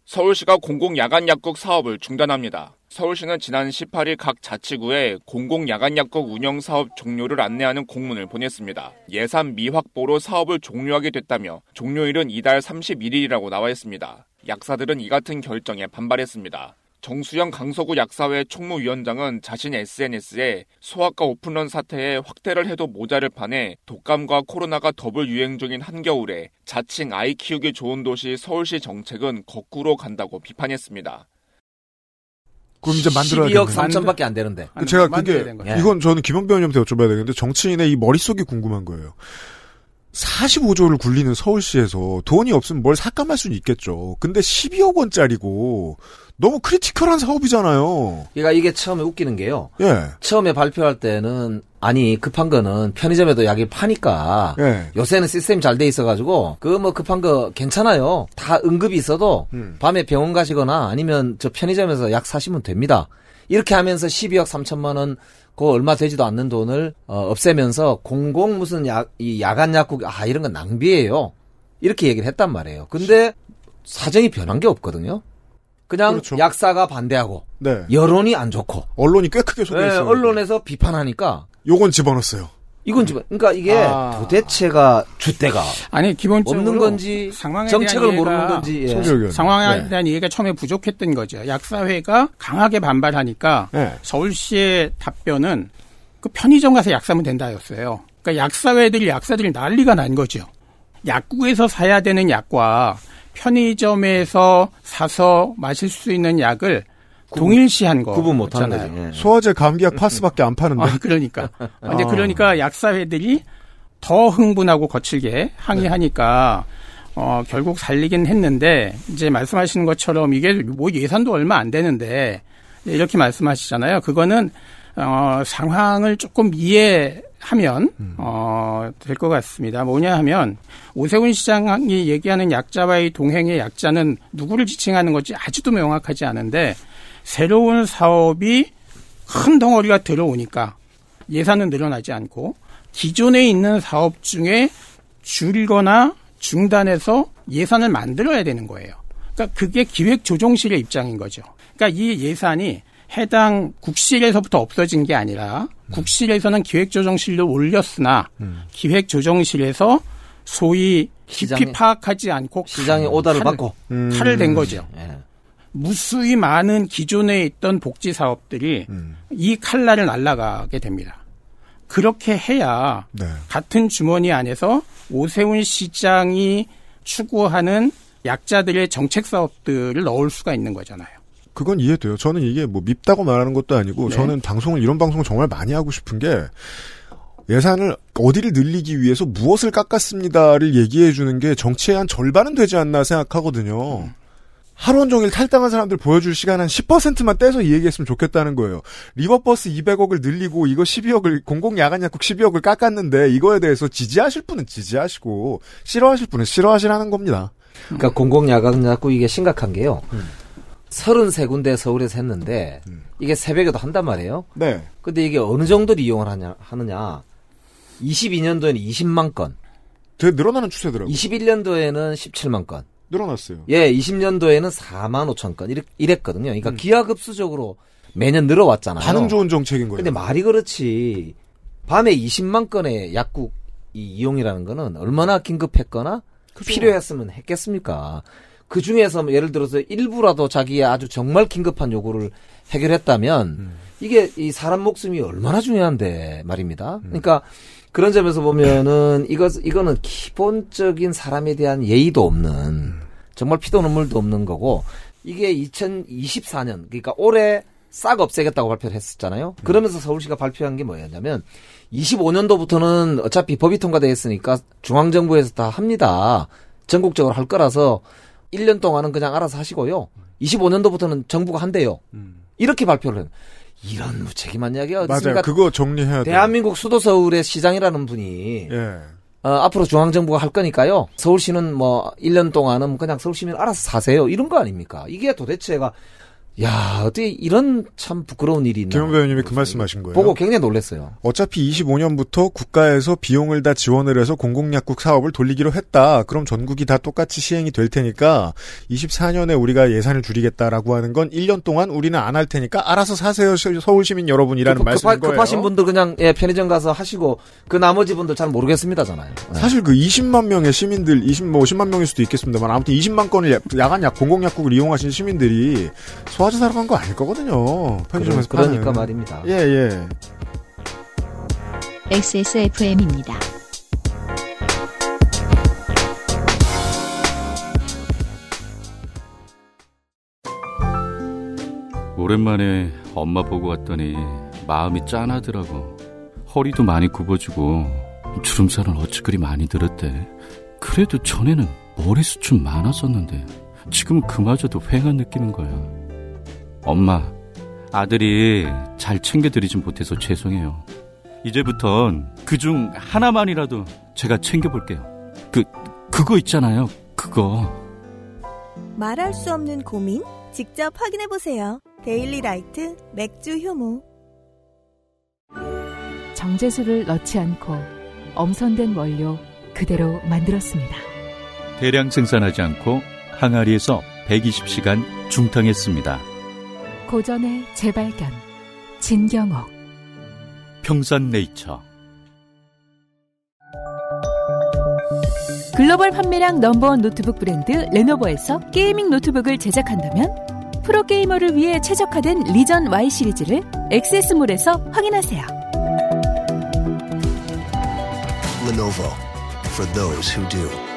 서울시가 공공 야간 약국 사업을 중단합니다. 서울시는 지난 18일 각 자치구에 공공 야간 약국 운영 사업 종료를 안내하는 공문을 보냈습니다. 예산 미확보로 사업을 종료하게 됐다며 종료일은 이달 31일이라고 나와 있습니다. 약사들은 이 같은 결정에 반발했습니다. 정수영 강서구 약사회 총무위원장은 자신 SNS에 소아과 오픈런 사태에 확대를 해도 모자를 판에 독감과 코로나가 더블 유행 중인 한겨울에 자칭 아이 키우기 좋은 도시 서울시 정책은 거꾸로 간다고 비판했습니다. 그럼 이제 만들어야 12억 되는 3천밖에 안 되는데. 그 제가 그게. 이건 저는 김영배 의원님한테 여쭤봐야 되겠는데 정치인의 이 머릿속이 궁금한 거예요. 45조를 굴리는 서울시에서 돈이 없으면 뭘 삭감할 수는 있겠죠. 근데 12억 원짜리고 너무 critical한 사업이잖아요. 그러니까 이게 처음에 웃기는 게요. 예. 처음에 발표할 때는 아니 급한 거는 편의점에도 약을 파니까 예. 요새는 시스템이 잘돼 있어가지고 그 뭐 급한 거 괜찮아요. 다 응급이 있어도 음. 밤에 병원 가시거나 아니면 저 편의점에서 약 사시면 됩니다. 이렇게 하면서 12억 3천만 원, 그 얼마 되지도 않는 돈을 어, 없애면서 공공 무슨 약, 이 야간 약국 아 이런 건 낭비예요. 이렇게 얘기를 했단 말이에요. 근데 사정이 변한 게 없거든요. 그냥 그렇죠. 약사가 반대하고 네. 여론이 안 좋고 언론이 꽤 크게 네, 소개했어요. 언론에서 비판하니까 요건 집어넣었어요. 이건 지금 그러니까 이게 아. 도대체가 주대가 아니 기본적으로 없는 건지 상황에 정책을 대한 모르는 건지 예. 상황에 네. 대한 이해가 처음에 부족했던 거죠. 약사회가 강하게 반발하니까 네. 서울시의 답변은 그 편의점 가서 약 사면 된다였어요. 그러니까 약사회들이 약사들이 난리가 난 거죠. 약국에서 사야 되는 약과 편의점에서 사서 마실 수 있는 약을 동일시한 거 구분 못하는. 거지. 예. 소화제 감기약 파스밖에 안 파는데. 아, 그러니까. 근데 아. 그러니까 약사회들이 더 흥분하고 거칠게 항의하니까 어, 결국 살리긴 했는데 이제 말씀하시는 것처럼 이게 뭐 예산도 얼마 안 되는데 이렇게 말씀하시잖아요. 그거는 어, 상황을 조금 이해하면 어, 될 것 같습니다. 뭐냐 하면 오세훈 시장이 얘기하는 약자와의 동행의 약자는 누구를 지칭하는 건지 아직도 명확하지 않은데 새로운 사업이 큰 덩어리가 들어오니까 예산은 늘어나지 않고 기존에 있는 사업 중에 줄거나 중단해서 예산을 만들어야 되는 거예요. 그러니까 그게 기획조정실의 입장인 거죠. 그러니까 이 예산이 해당 국실에서부터 없어진 게 아니라 국실에서는 기획조정실로 올렸으나 기획조정실에서 소위 깊이 시장에- 파악하지 않고 시장의 칼- 오다를 받고 음. 칼을 댄 거죠. 예. 무수히 많은 기존에 있던 복지 사업들이 음. 이 칼날을 날아가게 됩니다. 그렇게 해야 네. 같은 주머니 안에서 오세훈 시장이 추구하는 약자들의 정책 사업들을 넣을 수가 있는 거잖아요. 그건 이해돼요. 저는 이게 뭐 밉다고 말하는 것도 아니고 네. 저는 방송을 이런 방송을 정말 많이 하고 싶은 게 예산을 어디를 늘리기 위해서 무엇을 깎았습니다를 얘기해 주는 게 정치의 한 절반은 되지 않나 생각하거든요. 하루 종일 탈당한 사람들 보여줄 시간 한 10%만 떼서 이 얘기했으면 좋겠다는 거예요. 리버버스 200억을 늘리고 이거 12억을 공공야간약국 12억을 깎았는데 이거에 대해서 지지하실 분은 지지하시고 싫어하실 분은 싫어하시라는 겁니다. 그러니까 공공야간 약국 이게 심각한 게요. 33군데 서울에서 했는데 음. 이게 새벽에도 한단 말이에요. 네. 근데 이게 어느 정도를 이용을 하냐, 하느냐. 22년도에는 20만 건, 되게 늘어나는 추세더라고요. 21년도에는 17만 건, 늘어났어요. 예, 20년도에는 4만 5천 건 이랬, 이랬거든요. 그러니까 기하급수적으로 매년 늘어왔잖아요. 반응 좋은 정책인 거예요. 근데 말이 그렇지. 밤에 20만 건의 약국 이 이용이라는 거는 얼마나 긴급했거나 필요했으면 했겠습니까? 그 중에서 뭐 예를 들어서 일부라도 자기의 아주 정말 긴급한 요구를 해결했다면 이게 이 사람 목숨이 얼마나 중요한데 말입니다. 그러니까 그런 점에서 보면은 이거 이거는 기본적인 사람에 대한 예의도 없는 정말 피도 눈물도 없는 거고 이게 2024년 그러니까 올해 싹 없애겠다고 발표를 했었잖아요. 그러면서 서울시가 발표한 게 뭐였냐면 25년도부터는 어차피 법이 통과돼 있으니까 중앙정부에서 다 합니다. 전국적으로 할 거라서 1년 동안은 그냥 알아서 하시고요. 25년도부터는 정부가 한대요. 이렇게 발표를. 이런 무책임한 이야기가 맞아요. 그거 정리해야 돼요. 대한민국 수도 서울의 시장이라는 분이 예. 어, 앞으로 중앙정부가 할 거니까요. 서울시는 뭐 1년 동안은 그냥 서울시민 알아서 사세요. 이런 거 아닙니까? 이게 도대체가 야 어떻게 이런 참 부끄러운 일이 있나. 김영배 의원님이 그 말씀하신 거예요. 보고 굉장히 놀랐어요. 어차피 25년부터 국가에서 비용을 다 지원을 해서 공공약국 사업을 돌리기로 했다. 그럼 전국이 다 똑같이 시행이 될 테니까 24년에 우리가 예산을 줄이겠다라고 하는 건 1년 동안 우리는 안 할 테니까 알아서 사세요 시- 서울 시민 여러분이라는 급- 말씀인 급하- 거예요. 급하신 분들 그냥 예, 편의점 가서 하시고 그 나머지 분들 잘 모르겠습니다잖아요. 예. 사실 그 20만 명의 시민들, 20, 뭐 50만 명일 수도 있겠습니다만 아무튼 20만 건을 야- 야간약 공공약국을 이용하신 시민들이 소화제 사러 간 거 아닐 거거든요. 편의점에서 그러- 그러니까 파는. 말입니다. 예, 예. XSFM입니다. 오랜만에 엄마 보고 왔더니 마음이 짠하더라고. 허리도 많이 굽어지고 주름살은 어찌 그리 많이 들었대. 그래도 전에는 머리숱 좀 많았었는데 지금은 그마저도 휑한 느끼는 거야. 엄마, 아들이 잘 챙겨드리진 못해서 죄송해요. 이제부턴 그중 하나만이라도 제가 챙겨볼게요. 그, 그거 있잖아요. 그거. 말할 수 없는 고민? 직접 확인해보세요. 데일리 라이트 맥주 효모. 정제수를 넣지 않고 엄선된 원료 그대로 만들었습니다. 대량 생산하지 않고 항아리에서 120시간 중탕했습니다. 고전의 재발견 진경옥 평산네이처. 글로벌 판매량 넘버원 노트북 브랜드 레노버에서 gaming 노트북을 제작한다면 프로게이머를 위해 최적화된 리전 Y 시리즈를 액세스몰에서 확인하세요. Lenovo for those who do.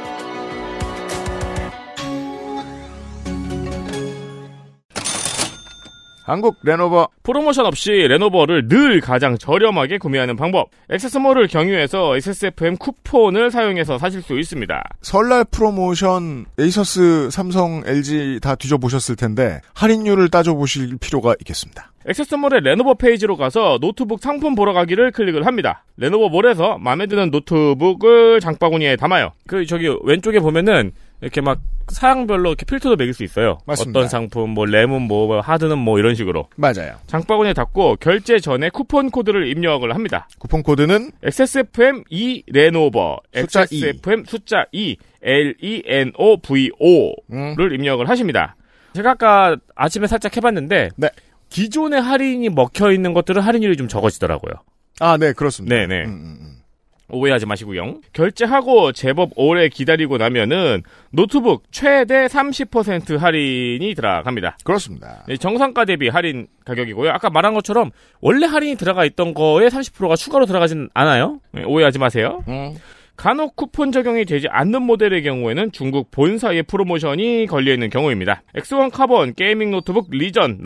한국 레노버 프로모션 없이 레노버를 늘 가장 저렴하게 구매하는 방법. 액세스몰을 경유해서 XSFM 쿠폰을 사용해서 사실 수 있습니다. 설날 프로모션 에이서스, 삼성, LG 다 뒤져보셨을 텐데 할인율을 따져보실 필요가 있겠습니다. 액세스몰의 레노버 페이지로 가서 노트북 상품 보러 가기를 클릭을 합니다. 레노버 몰에서 마음에 드는 노트북을 장바구니에 담아요. 그 저기 왼쪽에 보면은 이렇게 막 사양별로 이렇게 필터도 매길 수 있어요. 맞습니다. 어떤 상품, 뭐 램은, 뭐 하드는 뭐 이런 식으로. 맞아요. 장바구니에 담고 결제 전에 쿠폰 코드를 입력을 합니다. 쿠폰 코드는 XSFM 2 레노버 숫자 XSFM 숫자 2 L E N O V O를 입력을 하십니다. 제가 아까 아침에 살짝 해봤는데 네. 기존의 할인이 먹혀 있는 것들은 할인율이 좀 적어지더라고요. 아, 네, 그렇습니다. 네 네. 오해하지 마시고요. 결제하고 제법 오래 기다리고 나면은 노트북 최대 30% 할인이 들어갑니다. 그렇습니다. 네, 정상가 대비 할인 가격이고요. 아까 말한 것처럼 원래 할인이 들어가 있던 거에 30%가 추가로 들어가진 않아요. 네, 오해하지 마세요. 간혹 쿠폰 적용이 되지 않는 모델의 경우에는 중국 본사의 프로모션이 걸려있는 경우입니다. X1 카본 gaming 노트북 리전 99,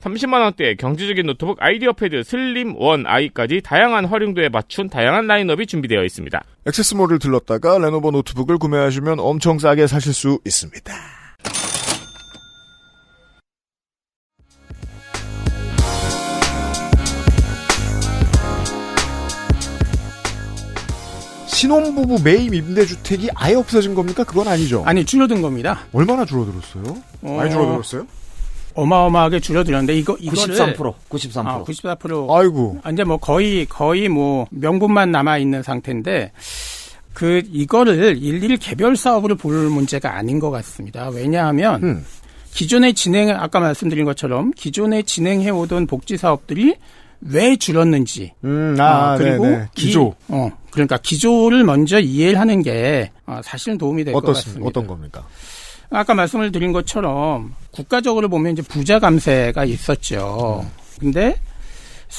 30만원대 경제적인 노트북 아이디어 패드 슬림 1i까지 다양한 활용도에 맞춘 다양한 라인업이 준비되어 있습니다. 액세스몰을 들렀다가 레노버 노트북을 구매하시면 엄청 싸게 사실 수 있습니다. 신혼부부 매입 임대주택이 아예 없어진 겁니까? 그건 아니죠. 아니 줄어든 겁니다. 얼마나 줄어들었어요? 어, 많이 줄어들었어요? 어마어마하게 줄어들었는데 이거 이거를 93% 93%. 아, 94%. 아이고. 이제 뭐 거의 거의 뭐 명분만 남아 있는 상태인데 그 이거를 일일 개별 사업으로 볼 문제가 아닌 것 같습니다. 왜냐하면 음. 기존에 진행 아까 말씀드린 것처럼 기존에 진행해 오던 복지 사업들이 왜 줄었는지 음, 아, 그리고 네네. 기조. 이- 어 그러니까 기조를 먼저 이해를 하는 게 어, 사실은 도움이 될 것 같습니다. 어떤 겁니까? 아까 말씀을 드린 것처럼 국가적으로 보면 이제 부자 감세가 있었죠. 근데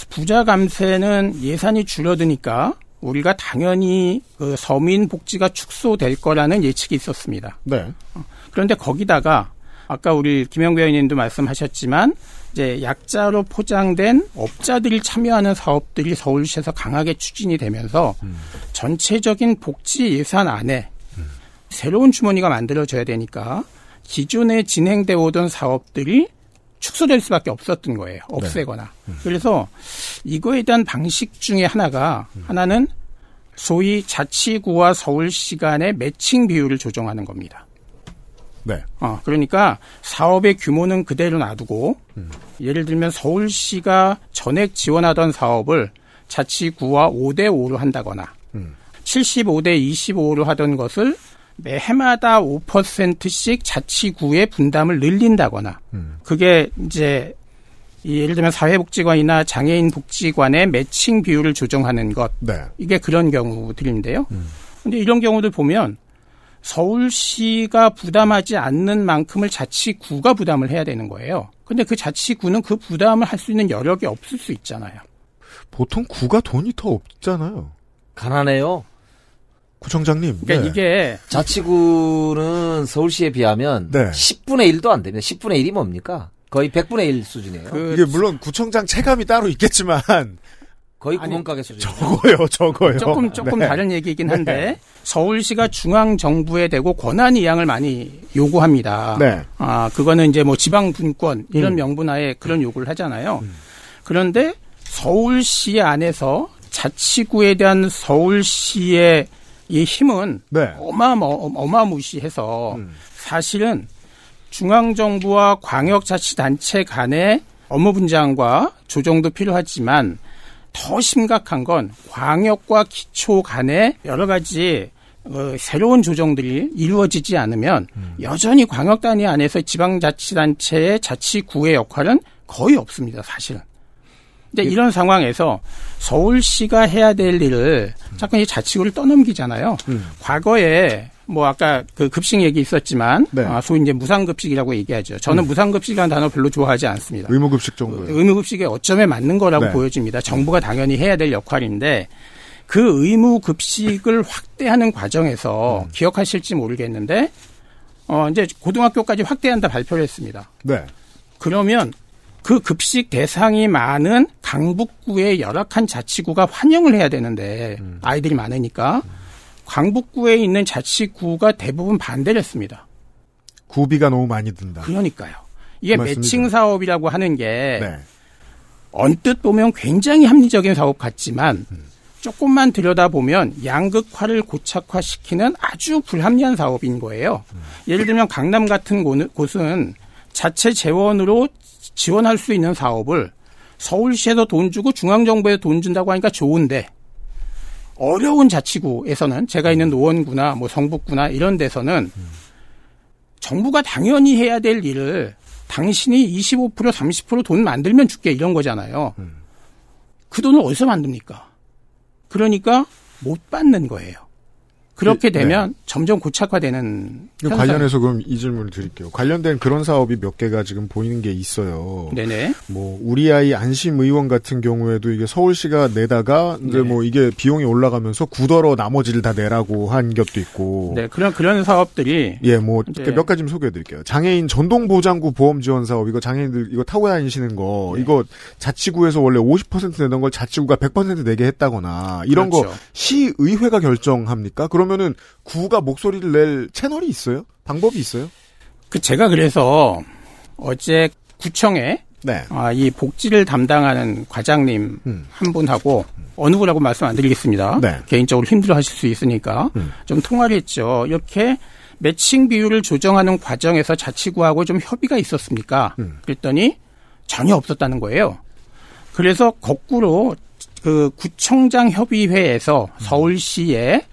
부자 감세는 예산이 줄어드니까 우리가 당연히 그 서민 복지가 축소될 거라는 예측이 있었습니다. 네. 그런데 거기다가 아까 우리 김영배 의원님도 말씀하셨지만 이제 약자로 포장된 업자들이 참여하는 사업들이 서울시에서 강하게 추진이 되면서 전체적인 복지 예산 안에 새로운 주머니가 만들어져야 되니까 기존에 진행돼 오던 사업들이 축소될 수밖에 없었던 거예요. 없애거나. 그래서 이거에 대한 방식 중에 하나가 하나는 소위 자치구와 서울시 간의 매칭 비율을 조정하는 겁니다. 네. 어, 그러니까 사업의 규모는 그대로 놔두고 예를 들면 서울시가 전액 지원하던 사업을 자치구와 5대 5로 한다거나 75대 25로 하던 것을 매 해마다 5%씩 자치구의 분담을 늘린다거나 그게 이제 이 예를 들면 사회복지관이나 장애인 복지관의 매칭 비율을 조정하는 것 네. 이게 그런 경우들인데요. 근데 이런 경우들 보면 서울시가 부담하지 않는 만큼을 자치구가 부담을 해야 되는 거예요. 근데 그 자치구는 그 부담을 할 수 있는 여력이 없을 수 있잖아요. 보통 구가 돈이 더 없잖아요. 가난해요. 구청장님. 그러니까 네. 이게 자치구는 서울시에 비하면 네. 10분의 1도 안 됩니다. 10분의 1이 뭡니까? 거의 100분의 1 수준이에요. 그 이게 물론 구청장 체감이 따로 있겠지만 거의 구멍가게 수준. 적어요, 적어요. 조금 조금 네. 다른 얘기이긴 한데 네. 서울시가 중앙 정부에 대고 권한 이양을 많이 요구합니다. 네. 아 그거는 이제 뭐 지방 분권 이런 음. 명분하에 그런 요구를 하잖아요. 그런데 서울시 안에서 자치구에 대한 서울시의 이 힘은 네. 어마어마 어마무시해서 음. 사실은 중앙 정부와 광역자치단체 간의 업무 분장과 조정도 필요하지만 더 심각한 건 광역과 기초 간의 여러 가지 어, 새로운 조정들이 이루어지지 않으면 여전히 광역 단위 안에서 지방자치단체의 자치구의 역할은 거의 없습니다, 사실은. 근데 이런 상황에서 서울시가 해야 될 일을 자꾸 이 자치구를 떠넘기잖아요. 과거에 뭐 아까 그 급식 얘기 있었지만 네. 아, 소위 이제 무상급식이라고 얘기하죠. 저는 무상급식이라는 단어 별로 좋아하지 않습니다. 의무급식 정도. 의무급식의 어점에 맞는 거라고 네. 보여집니다. 정부가 당연히 해야 될 역할인데 그 의무급식을 확대하는 과정에서 기억하실지 모르겠는데 어 이제 고등학교까지 확대한다 발표를 했습니다. 네. 그러면 그 급식 대상이 많은 강북구의 열악한 자치구가 환영을 해야 되는데 아이들이 많으니까 강북구에 있는 자치구가 대부분 반대를 했습니다. 구비가 너무 많이 든다. 그러니까요. 이게 맞습니다. 매칭 사업이라고 하는 게 네. 언뜻 보면 굉장히 합리적인 사업 같지만 조금만 들여다보면 양극화를 고착화시키는 아주 불합리한 사업인 거예요. 예를 들면 강남 같은 곳- 곳은 자체 재원으로 지원할 수 있는 사업을 서울시에서 돈 주고 중앙정부에 돈 준다고 하니까 좋은데 어려운 자치구에서는 제가 있는 노원구나 뭐 성북구나 이런 데서는 정부가 당연히 해야 될 일을 당신이 25% 30%돈 만들면 줄게 이런 거잖아요. 그 돈을 어디서 만듭니까? 그러니까 못 받는 거예요. 그렇게 네. 되면 점점 고착화되는 관련해서 그럼 이 질문을 드릴게요. 관련된 그런 사업이 몇 개가 지금 보이는 게 있어요. 네네. 뭐 우리 아이 안심 의원 같은 경우에도 이게 서울시가 내다가 이제 네. 뭐 이게 비용이 올라가면서 굳어러 나머지를 다 내라고 한 것도 있고. 네 그런 그런 사업들이 예, 뭐 이제- 몇 가지 좀 소개해드릴게요. 장애인 전동 보장구 보험 지원 사업 이거 장애인들 이거 타고 다니시는 거 네. 이거 자치구에서 원래 50% 내던 걸 자치구가 100% 내게 했다거나 이런 거 그렇죠. 시의회가 결정합니까? 그러면은 구가 목소리를 낼 채널이 있어요? 방법이 있어요? 그 제가 그래서 어제 구청에 네. 아, 이 복지를 담당하는 과장님 음. 한 분하고 어느 분하고 말씀 안 드리겠습니다. 네. 개인적으로 힘들어 하실 수 있으니까 음. 좀 통화를 했죠. 이렇게 매칭 비율을 조정하는 과정에서 자치구하고 좀 협의가 있었습니까? 그랬더니 전혀 없었다는 거예요. 그래서 거꾸로 그 구청장 협의회에서 서울시에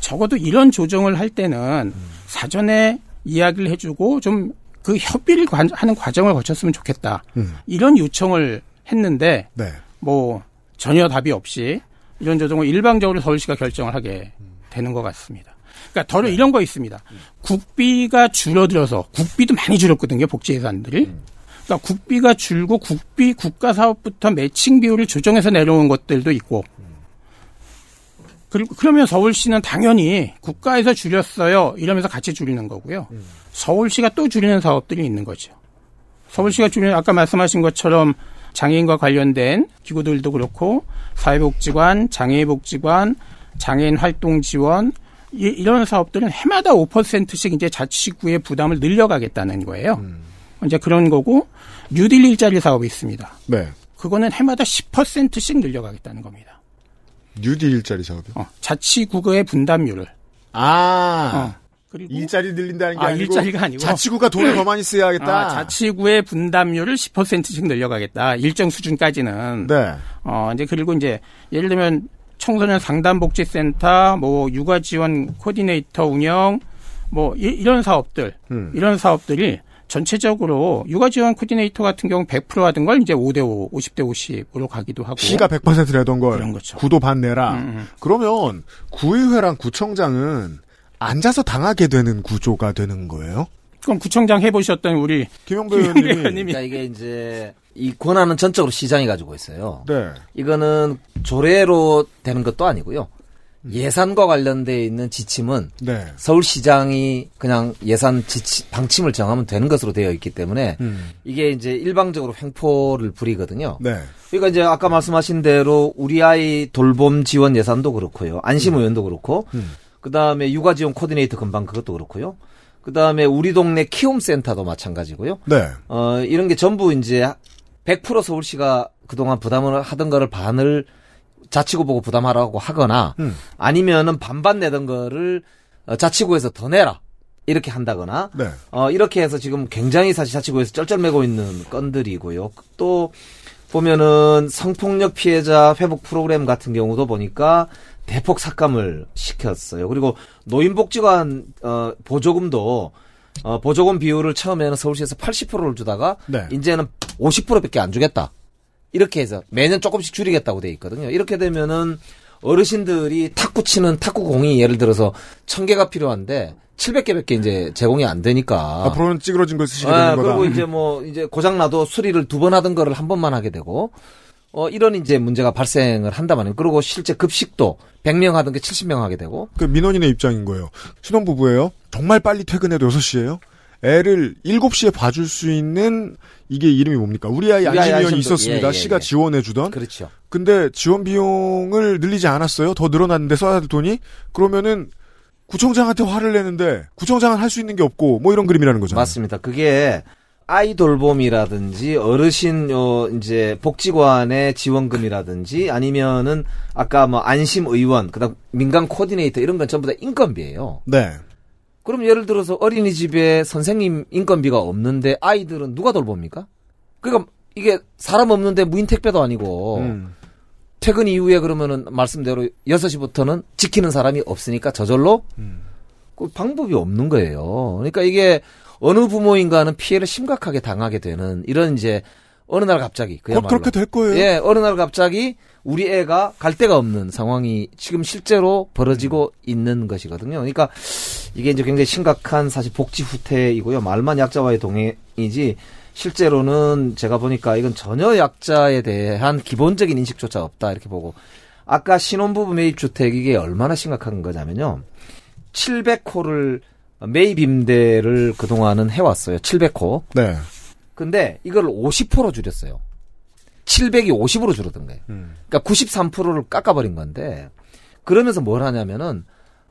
적어도 이런 조정을 할 때는 사전에 이야기를 해주고 좀 그 협의를 관- 하는 과정을 거쳤으면 좋겠다. 음. 이런 요청을 했는데 네. 뭐 전혀 답이 없이 이런 조정을 일방적으로 서울시가 결정을 하게 되는 것 같습니다. 그러니까 더 이런 거 있습니다. 국비가 줄어들어서 국비도 많이 줄었거든요. 복지 예산들이. 그러니까 국비가 줄고 국비 국가 사업부터 매칭 비율을 조정해서 내려온 것들도 있고. 그리고 그러면 서울시는 당연히 국가에서 줄였어요. 이러면서 같이 줄이는 거고요. 서울시가 또 줄이는 사업들이 있는 거죠. 서울시가 줄이는 아까 말씀하신 것처럼 장애인과 관련된 기구들도 그렇고 사회복지관, 장애복지관, 장애인 활동 지원 이, 이런 사업들은 해마다 5%씩 이제 자치구의 부담을 늘려가겠다는 거예요. 이제 그런 거고 뉴딜 일자리 사업이 있습니다. 네. 그거는 해마다 10%씩 늘려가겠다는 겁니다. 뉴딜 일자리 사업이요? 어, 자치구의 분담률을. 아. 어, 그리고 일자리 늘린다는 게 아, 아, 니고 일자리가 아니고 자치구가 돈을 더 많이 써야겠다. 아, 자치구의 분담률을 10%씩 늘려가겠다. 일정 수준까지는. 네. 어, 이제 그리고 이제 예를 들면 청소년 상담복지센터, 뭐 육아 지원 코디네이터 운영, 뭐 이, 런 사업들, 음. 이런 사업들이 전체적으로 육아 지원 코디네이터 같은 경우 100% 하던 걸 이제 5대 5, 50대 50으로 가기도 하고. 시가 100% 내던 걸 그런 거죠. 구도 반 내라. 음, 그러면 구의회랑 구청장은 앉아서 당하게 되는 구조가 되는 거예요? 그럼 구청장 해보셨던 우리 김영배 의원님이 의원님이 그러니까 이게 이제 이 권한은 전적으로 시장이 가지고 있어요. 네. 이거는 조례로 되는 것도 아니고요. 예산과 관련돼 있는 지침은 네. 서울시장이 그냥 예산 지침 방침을 정하면 되는 것으로 되어 있기 때문에 음. 이게 이제 일방적으로 횡포를 부리거든요. 네. 그러니까 이제 아까 말씀하신 대로 우리 아이 돌봄 지원 예산도 그렇고요. 안심 의원도 그렇고 음. 그 다음에 육아 지원 코디네이터 금방 그것도 그렇고요. 그 다음에 우리 동네 키움 센터도 마찬가지고요. 네. 어, 이런 게 전부 이제 100% 서울시가 그동안 부담을 하던 거를 반을 자치구 보고 부담하라고 하거나 음. 아니면은 반반 내던 거를 어, 자치구에서 더 내라. 이렇게 한다거나 네. 어, 이렇게 해서 지금 굉장히 사실 자치구에서 쩔쩔매고 있는 건들이고요. 또 보면은 성폭력 피해자 회복 프로그램 같은 경우도 보니까 대폭 삭감을 시켰어요. 그리고 노인복지관 어, 보조금도 어, 보조금 비율을 처음에는 서울시에서 80%를 주다가 네. 이제는 50%밖에 안 주겠다. 이렇게 해서 매년 조금씩 줄이겠다고 돼 있거든요. 이렇게 되면은 어르신들이 탁구 치는 탁구 공이 예를 들어서 1000개가 필요한데 700개밖에 이제 제공이 안 되니까 앞으로는 찌그러진 걸 쓰시게 아, 되는 거다. 그리고 이제 뭐 이제 고장 나도 수리를 두 번 하던 거를 한 번만 하게 되고 어 이런 이제 문제가 발생을 말이에요. 그리고 실제 급식도 100명 하던 게 70명 하게 되고 그 민원인의 입장인 거예요. 신혼부부예요. 정말 빨리 퇴근해도 6시에요. 애를 7시에 봐줄 수 있는 이게 이름이 뭡니까? 우리 아이 안심위원이 있었습니다. 예, 예, 시가 예. 지원해주던. 그렇죠. 근데 지원 비용을 늘리지 않았어요. 더 늘어났는데 써야 될 돈이. 그러면은 구청장한테 화를 내는데 구청장은 할 수 있는 게 없고 뭐 이런 그림이라는 거잖아요. 맞습니다. 그게 아이 돌봄이라든지 어르신 요 이제 복지관의 지원금이라든지 아니면은 아까 뭐 안심 의원 그다음 민간 코디네이터 이런 건 전부 다 인건비예요. 네. 그럼 예를 들어서 어린이집에 선생님 인건비가 없는데 아이들은 누가 돌봅니까? 그러니까 이게 사람 없는데 무인 택배도 아니고 음. 퇴근 이후에 그러면은 말씀대로 6시부터는 지키는 사람이 없으니까 저절로 그 방법이 없는 거예요. 그러니까 이게 어느 부모인가는 피해를 심각하게 당하게 되는 이런 이제 어느 날 갑자기 곧 그야말로 그렇게 될 거예요. 예, 어느 날 갑자기 우리 애가 갈 데가 없는 상황이 지금 실제로 벌어지고 있는 것이거든요. 그러니까 이게 이제 굉장히 심각한 사실 복지 후퇴이고요. 말만 약자와의 동행이지 실제로는 제가 보니까 이건 전혀 약자에 대한 기본적인 인식조차 없다 이렇게 보고 아까 신혼부부 매입 주택 이게 얼마나 심각한 거냐면요. 700호를 매입 임대를 그동안은 해왔어요. 700호. 네. 근데 이걸 50% 줄였어요. 700이 50으로 줄어든 거예요. 그러니까 93%를 깎아버린 건데 그러면서 뭘 하냐면은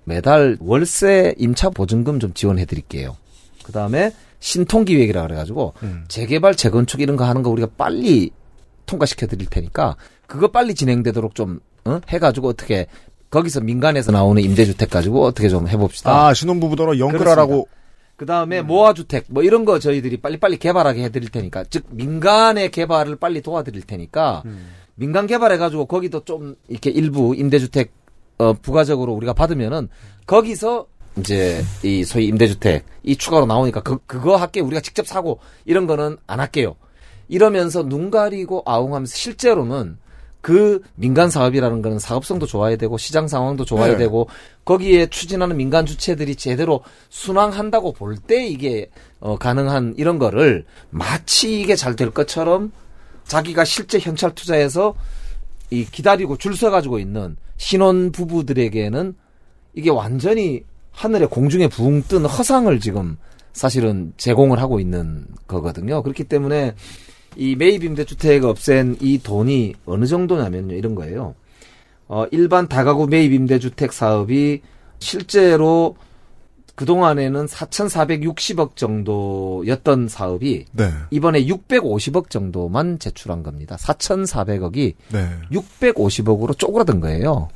매달 월세 임차 보증금 좀 지원해 드릴게요. 그 다음에 신통 기획이라 그래가지고 재개발 재건축 이런 거 하는 거 우리가 빨리 통과시켜 드릴 테니까 그거 빨리 진행되도록 좀 어? 해가지고 어떻게 거기서 민간에서 나오는 임대주택 가지고 어떻게 좀 해봅시다. 아, 신혼부부더러 연끌하라고. 그 다음에 모아주택 뭐 이런 거 저희들이 빨리빨리 개발하게 해드릴 테니까 즉 민간의 개발을 빨리 도와드릴 테니까 민간 개발해가지고 거기도 좀 이렇게 일부 임대주택 어, 부가적으로 우리가 받으면은 거기서 이제 이 소위 임대주택 이 추가로 나오니까 그 그거 할게 우리가 직접 사고 이런 거는 안 할게요. 이러면서 눈 가리고 아웅하면서 실제로는 그 민간 사업이라는 거는 사업성도 좋아야 되고 시장 상황도 좋아야 네. 되고 거기에 추진하는 민간 주체들이 제대로 순항한다고 볼 때 이게 어, 가능한 이런 거를 마치 이게 잘 될 것처럼 자기가 실제 현찰 투자해서 이 기다리고 줄 서 가지고 있는 신혼 부부들에게는 이게 완전히 하늘에 공중에 붕 뜬 허상을 지금 사실은 제공을 하고 있는 거거든요. 그렇기 때문에 이 매입 임대주택 없앤 이 돈이 어느 정도냐면요. 이런 거예요. 어, 일반 다가구 매입 임대주택 사업이 실제로 그동안에는 4,460억 정도였던 사업이 네. 이번에 650억 정도만 제출한 겁니다. 4,400억이 네. 650억으로 쪼그라든 거예요.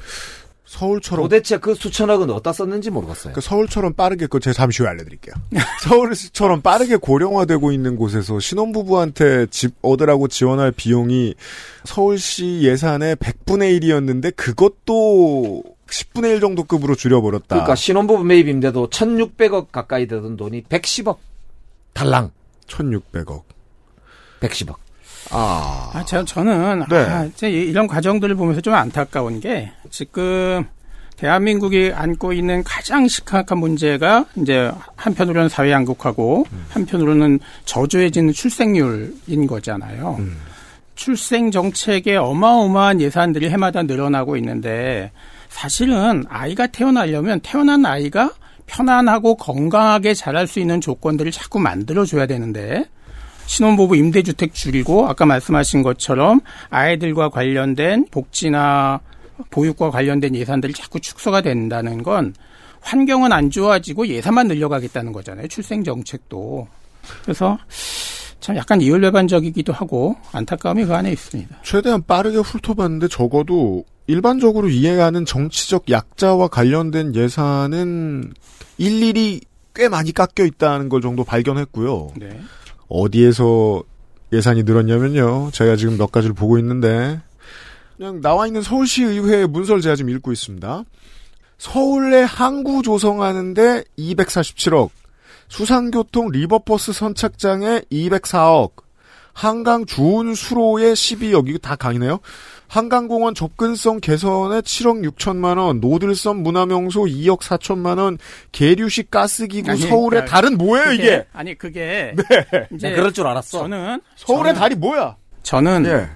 서울처럼 도대체 그 수천억은 어디다 썼는지 모르겠어요. 그 서울처럼 빠르게 그 제가 잠시 후에 알려드릴게요. 서울처럼 빠르게 고령화되고 있는 곳에서 신혼부부한테 집 얻으라고 지원할 비용이 서울시 예산의 100분의 1이었는데 그것도 10분의 1 정도 급으로 줄여버렸다. 그러니까 신혼부부 매입임대도 1,600억 가까이 되던 돈이 110억 달랑 1,600억. 110억. 아. 아, 저, 저는, 네. 아, 이제 이- 이런 과정들을 보면서 좀 안타까운 게, 지금, 대한민국이 안고 있는 가장 심각한 문제가, 이제, 한편으로는 사회 양극화고, 한편으로는 저조해지는 출생률인 거잖아요. 출생 정책에 어마어마한 예산들이 해마다 늘어나고 있는데, 사실은 아이가 태어나려면 태어난 아이가 편안하고 건강하게 자랄 수 있는 조건들을 자꾸 만들어줘야 되는데, 신혼부부 임대주택 줄이고 아까 말씀하신 것처럼 아이들과 관련된 복지나 보육과 관련된 예산들이 자꾸 축소가 된다는 건 환경은 안 좋아지고 예산만 늘려가겠다는 거잖아요. 출생 정책도. 그래서 참 약간 이율배반적이기도 하고 안타까움이 그 안에 있습니다. 최대한 빠르게 훑어봤는데 적어도 일반적으로 이해하는 정치적 약자와 관련된 예산은 일일이 꽤 많이 깎여 있다는 걸 정도 발견했고요. 네. 어디에서 예산이 늘었냐면요. 제가 지금 몇 가지를 보고 있는데 그냥 나와 있는 서울시 의회 문서를 제가 지금 읽고 있습니다. 서울에 항구 조성하는데 247억, 수상교통 리버버스 선착장에 204억, 한강 주운 수로에 12억, 이거 다 강이네요. 한강공원 접근성 개선에 7억 6천만 원, 노들섬 문화명소 2억 4천만 원, 계류식 가스기구 아니, 서울의 그러니까 달은 뭐예요 그게- 이게? 아니 그게 네. 이제 나 그럴 줄 알았어. 저는 서울의 저는- 달이 뭐야? 저는 예.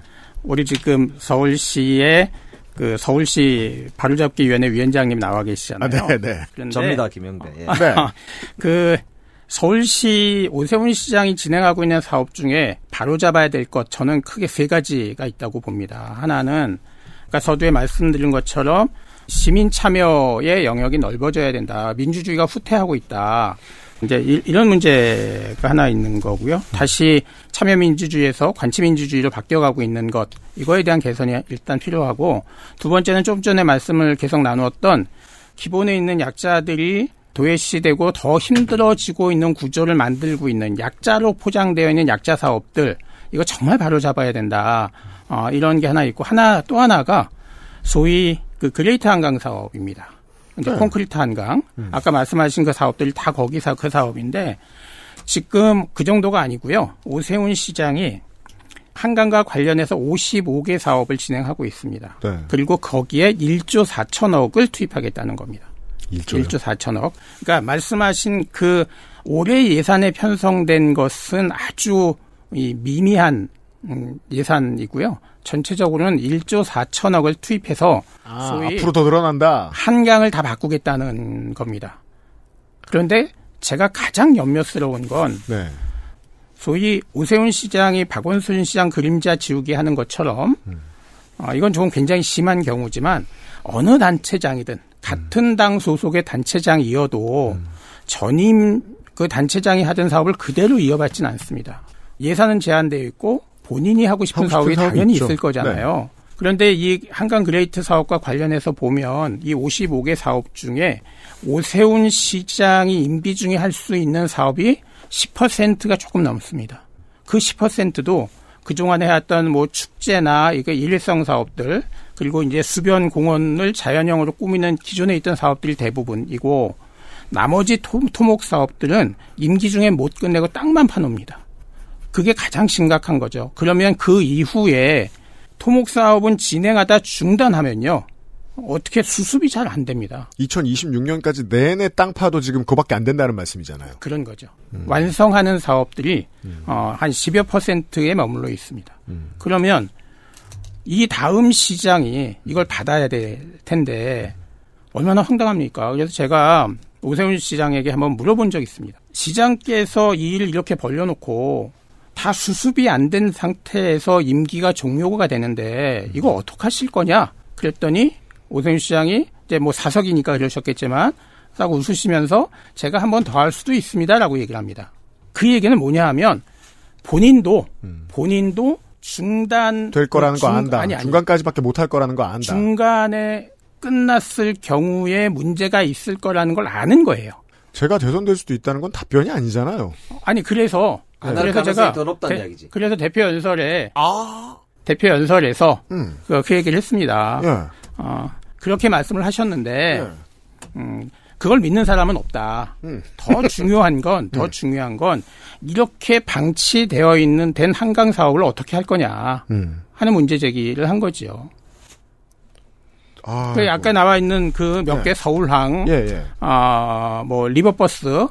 우리 지금 서울시의 그 서울시 바로잡기 위원회 위원장님 나와 계시잖아요. 아, 네, 네. 그런데 접니다, 김영대. 예. 네. 그 서울시 오세훈 시장이 진행하고 있는 사업 중에 바로잡아야 될 것 저는 크게 세 가지가 있다고 봅니다. 하나는 그러니까 서두에 말씀드린 것처럼 시민 참여의 영역이 넓어져야 된다. 민주주의가 후퇴하고 있다. 이제 이- 이런 문제가 하나 있는 거고요. 다시 참여 민주주의에서 관치 민주주의로 바뀌어가고 있는 것 이거에 대한 개선이 일단 필요하고 두 번째는 좀 전에 말씀을 계속 나누었던 기본에 있는 약자들이 도외시되고 더 힘들어지고 있는 구조를 만들고 있는 약자로 포장되어 있는 약자 사업들 이거 정말 바로 잡아야 된다. 어, 이런 게 하나 있고 하나 또 하나가 소위 그 그레이트 한강 사업입니다. 이제 네. 콘크리트 한강 아까 말씀하신 그 사업들이 다 거기서 그 사업인데 지금 그 정도가 아니고요. 오세훈 시장이 한강과 관련해서 55개 사업을 진행하고 있습니다. 네. 그리고 거기에 1조 4천억을 투입하겠다는 겁니다. 1조요? 1조 4천억. 그러니까 말씀하신 그 올해 예산에 편성된 것은 아주 이 미미한 음, 예산이고요. 전체적으로는 1조 4천억을 투입해서 아, 소위 앞으로 더 늘어난다. 한강을 다 바꾸겠다는 겁니다. 그런데 제가 가장 염려스러운 건 네. 소위 오세훈 시장이 박원순 시장 그림자 지우기 하는 것처럼 어, 이건 조금 굉장히 심한 경우지만 어느 단체장이든 같은 당 소속의 단체장이어도 전임 그 단체장이 하던 사업을 그대로 이어받지는 않습니다. 예산은 제한되어 있고 본인이 하고 싶은 사업이 당연히 있죠. 있을 거잖아요. 그런데 이 한강 그레이트 사업과 관련해서 보면 이 55개 사업 중에 오세훈 시장이 임기 중에 할 수 있는 사업이 10%가 조금 넘습니다. 그 10%도 그동안 해왔던 뭐 축제나 이거 일회성 사업들 그리고 이제 수변 공원을 자연형으로 꾸미는 기존에 있던 사업들이 대부분이고 나머지 토, 토목 사업들은 임기 중에 못 끝내고 땅만 파놉니다. 그게 가장 심각한 거죠. 그러면 그 이후에 토목 사업은 진행하다 중단하면요. 어떻게 수습이 잘 안 됩니다. 2026년까지 내내 땅 파도 지금 그밖에 안 된다는 말씀이잖아요. 그런 거죠. 완성하는 사업들이 어, 한 10여 퍼센트에 머물러 있습니다. 그러면 이 다음 시장이 이걸 받아야 될 텐데 얼마나 황당합니까? 그래서 제가 오세훈 시장에게 한번 물어본 적이 있습니다. 시장께서 이 일을 이렇게 벌려놓고 다 수습이 안 된 상태에서 임기가 종료가 되는데 이거 어떻게 하실 거냐? 그랬더니 오세훈 시장이 이제 뭐 사석이니까 그러셨겠지만 싹 웃으시면서 제가 한번 더 할 수도 있습니다라고 얘기를 합니다. 그 얘기는 뭐냐 하면 본인도 본인도 중단 될 거라는 그거 중- 안다. 아니, 아니. 중간까지밖에 못 할 거라는 거 안다. 중간에 끝났을 경우에 문제가 있을 거라는 걸 아는 거예요. 제가 대선될 수도 있다는 건 답변이 아니잖아요. 아니 그래서 안할 그래서 제가 더 높다는 대-. 그래서 대표 연설에 대표 연설에서 그, 그 얘기를 했습니다. 예. 어, 그렇게 말씀을 하셨는데 음, 그걸 믿는 사람은 없다. 더 중요한 건더 중요한 건 이렇게 방치되어 있는 된 한강 사업을 어떻게 할 거냐 음. 하는 문제 제기를 한 거지요. 아, 그 아까 나와 있는 그 몇개 예. 서울항, 예, 예. 아, 뭐 리버버스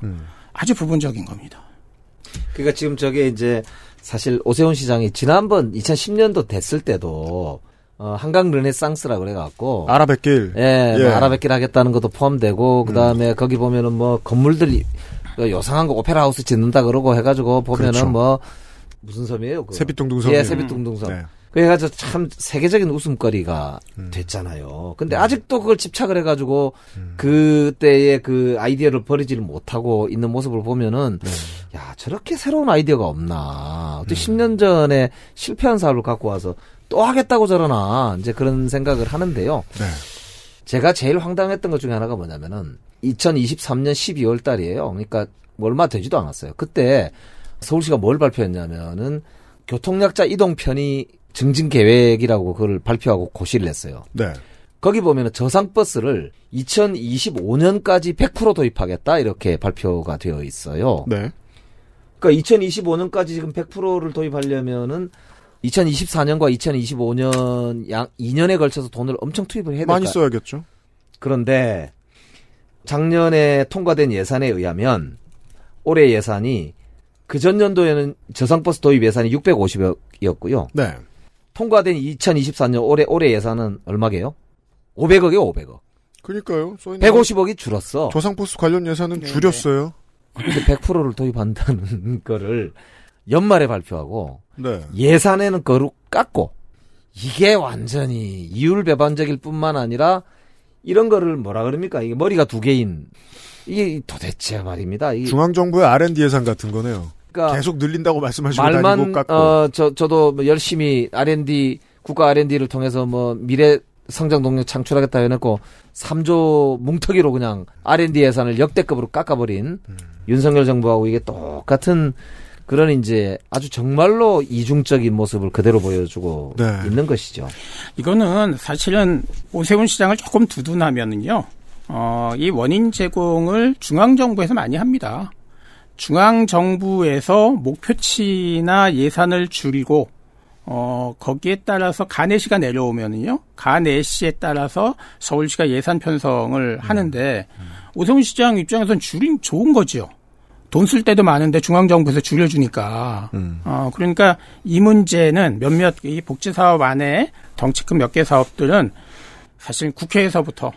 아주 부분적인 겁니다. 그러니까 지금 저게 이제 사실 오세훈 시장이 지난번 2010년도 됐을 때도 어, 한강 르네상스라 그래갖고 아라뱃길. 예, 예. 뭐 아라뱃길 하겠다는 것도 포함되고 그 다음에 거기 보면은 뭐 건물들이 그 요상한 거 오페라 하우스 짓는다 그러고 해가지고 보면은 그렇죠. 뭐 무슨 섬이에요? 그거? 세빛둥둥섬. 예, 세빛둥둥섬. 네. 그래가지고 참 세계적인 웃음거리가 됐잖아요. 근데 아직도 그걸 집착을 해가지고 그때의 그 아이디어를 버리지를 못하고 있는 모습을 보면은 야 저렇게 새로운 아이디어가 없나. 또 10년 전에 실패한 사업을 갖고 와서 또 하겠다고 저러나 이제 그런 생각을 하는데요. 네. 제가 제일 황당했던 것 중에 하나가 뭐냐면은 2023년 12월 달이에요. 그러니까 얼마 되지도 않았어요. 그때 서울시가 뭘 발표했냐면은 교통약자 이동 편의 증진 계획이라고 그걸 발표하고 고시를 했어요. 네. 거기 보면은 저상버스를 2025년까지 100% 도입하겠다 이렇게 발표가 되어 있어요. 네. 그러니까 2025년까지 지금 100%를 도입하려면은 2024년과 2025년 양 2년에 걸쳐서 돈을 엄청 투입을 해야 될까? 많이 써야겠죠. 그런데 작년에 통과된 예산에 의하면 올해 예산이 그 전년도에는 저상버스 도입 예산이 650억이었고요. 네. 통과된 2024년 올해 올해 예산은 얼마게요? 500억이요, 500억. 그러니까요. 써 있는 150억이 줄었어. 저상버스 관련 예산은 줄였어요. 근데 100%를 도입한다는 거를 연말에 발표하고 네. 예산에는 거루 깎고 이게 완전히 이율배반적일 뿐만 아니라 이런 거를 뭐라 그럽니까? 이게 머리가 두 개인 이게 도대체 말입니다. 이게 중앙정부의 R&D 예산 같은 거네요. 그러니까 계속 늘린다고 말씀하시고 말만 깎고. 어 저 저도 뭐 열심히 R&D 국가 R&D를 통해서 뭐 미래 성장 동력 창출하겠다 해놓고 3조 뭉터기로 그냥 R&D 예산을 역대급으로 깎아버린 음. 윤석열 정부하고 이게 똑같은 그런 이제 아주 정말로 이중적인 모습을 그대로 보여주고 네. 있는 것이죠. 이거는 사실은 오세훈 시장을 조금 두둔하면은요, 어, 이 원인 제공을 중앙정부에서 많이 합니다. 중앙정부에서 목표치나 예산을 줄이고, 어, 거기에 따라서 가내시가 내려오면은요, 가내시에 따라서 서울시가 예산 편성을 하는데, 오세훈 시장 입장에서는 줄임 좋은 거죠. 돈 쓸 때도 많은데 중앙정부에서 줄여주니까. 어, 그러니까 이 문제는 몇몇 이 복지사업 안에 덩치큰 몇 개 사업들은 사실 국회에서부터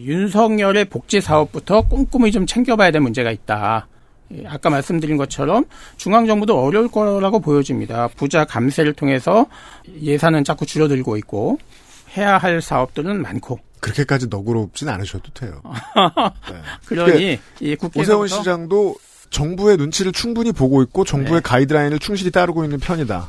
윤석열의 복지사업부터 꼼꼼히 좀 챙겨봐야 될 문제가 있다. 예, 아까 말씀드린 것처럼 중앙정부도 어려울 거라고 보여집니다. 부자 감세를 통해서 예산은 자꾸 줄어들고 있고 해야 할 사업들은 많고. 그렇게까지 너그럽진 않으셔도 돼요. 그러니 이 국회에서부터 오세훈 시장도 정부의 눈치를 충분히 보고 있고 정부의 네. 가이드라인을 충실히 따르고 있는 편이다.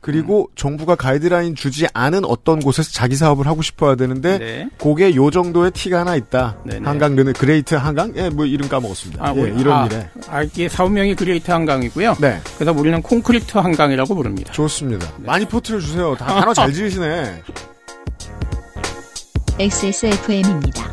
그리고 정부가 가이드라인 주지 않은 어떤 곳에서 자기 사업을 하고 싶어야 되는데 네. 그게 요 정도의 티가 하나 있다. 네네. 한강 르네 그레이트 한강? 예, 뭐 이름 까먹었습니다. 아, 예, 우리- 이런 아, 일에. 아, 이게 사업명이 그레이트 한강이고요. 네. 그래서 우리는 콘크리트 한강이라고 부릅니다. 좋습니다. 많이 포트를 주세요. 다 단어 잘 지으시네. XSFM입니다.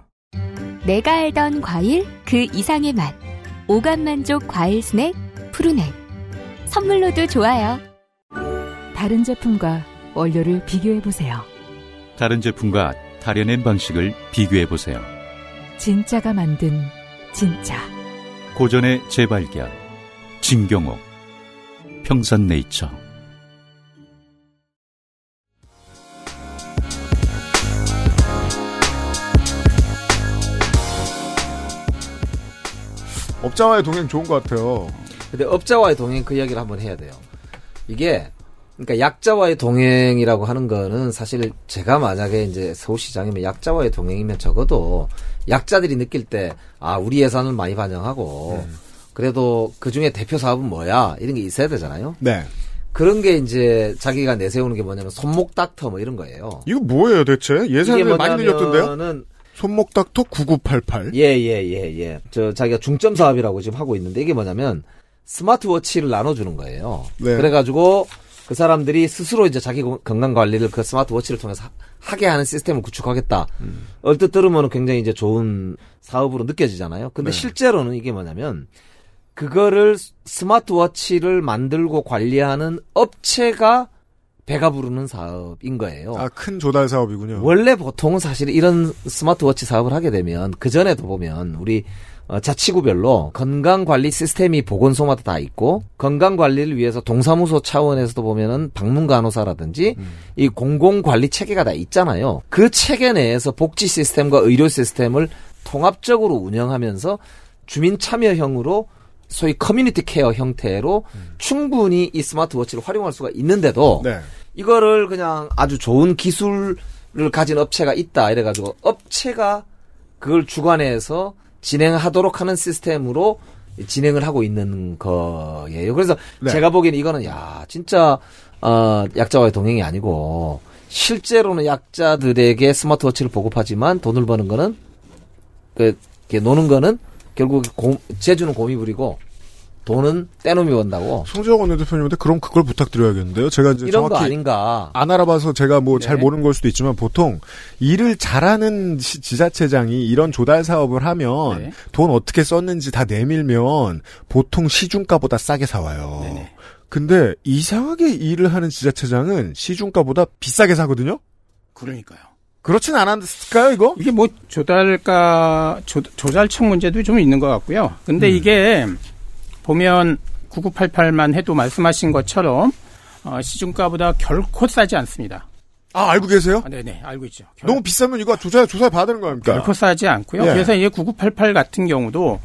내가 알던 과일 그 이상의 맛. 오감 만족 과일 스낵 푸르넥. 선물로도 좋아요. 다른 제품과 원료를 비교해 보세요. 다른 제품과 다려낸 방식을 비교해 보세요. 진짜가 만든 진짜. 고전의 재발견. 진경옥. 평산네이처. 업자와의 동행 좋은 것 같아요. 근데 업자와의 동행 그 이야기를 한번 해야 돼요. 이게 그러니까 약자와의 동행이라고 하는 거는 사실 제가 만약에 이제 서울시장이면 약자와의 동행이면 적어도 약자들이 느낄 때 아 우리 예산을 많이 반영하고 그래도 그 중에 대표 사업은 뭐야 이런 게 있어야 되잖아요. 네. 그런 게 이제 자기가 내세우는 게 뭐냐면 손목 닥터 뭐 이런 거예요. 이거 뭐예요 대체? 예산을 많이 늘렸던데요? 는 손목 닥터 9988. 예, 예, 예, 예. 저 자기가 중점 사업이라고 지금 하고 있는데 이게 뭐냐면 스마트워치를 나눠주는 거예요. 네. 그래가지고 그 사람들이 스스로 이제 자기 건강 관리를 그 스마트워치를 통해서 하- 하게 하는 시스템을 구축하겠다. 음. 얼뜻 들으면 굉장히 이제 좋은 사업으로 느껴지잖아요. 근데 네. 실제로는 이게 뭐냐면 그거를 스마트워치를 만들고 관리하는 업체가 배가 부르는 사업인 거예요. 아, 큰 조달 사업이군요. 원래 보통은 사실 이런 스마트워치 사업을 하게 되면 그 전에도 보면 우리 어, 자치구별로 건강관리 시스템이 보건소마다 다 있고 건강관리를 위해서 동사무소 차원에서도 보면은 방문간호사라든지 이 공공관리 체계가 다 있잖아요. 그 체계 내에서 복지 시스템과 의료 시스템을 통합적으로 운영하면서 주민 참여형으로 소위 community care 형태로 충분히 이 스마트워치를 활용할 수가 있는데도 네. 이거를 그냥 아주 좋은 기술을 가진 업체가 있다 이래가지고 업체가 그걸 주관해서 진행하도록 하는 시스템으로 진행을 하고 있는 거예요. 그래서 네. 제가 보기에는 이거는 야 진짜 어, 약자와의 동행이 아니고 실제로는 약자들에게 스마트워치를 보급하지만 돈을 버는 거는 그 노는 거는 결국 고, 제주는 부리고 돈은 떼놈이 번다고 송재영 원내대표님한테 그럼 그걸 부탁드려야겠는데요. 제가 이제 이런 거 정확히 아닌가? 안 알아봐서 제가 뭐잘 네. 모르는 걸 수도 있지만 보통 일을 잘하는 시- 지자체장이 이런 조달 사업을 하면 네. 돈 어떻게 썼는지 다 내밀면 보통 시중가보다 싸게 사와요. 근데 이상하게 일을 하는 지자체장은 시중가보다 비싸게 사거든요. 그러니까요. 그렇진 않았을까요, 이거? 이게 뭐 조달가 조, 조달청 문제도 좀 있는 것 같고요. 근데 음. 이게 보면 9988만 해도 말씀하신 것처럼 어, 시중가보다 결코 싸지 않습니다. 아, 알고 계세요? 아, 네네 알고 있죠. 결, 너무 비싸면 이거 조사 조사 받아야 되는 거 아닙니까? 결코 싸지 않고요. 예. 그래서 이게 9988 같은 경우도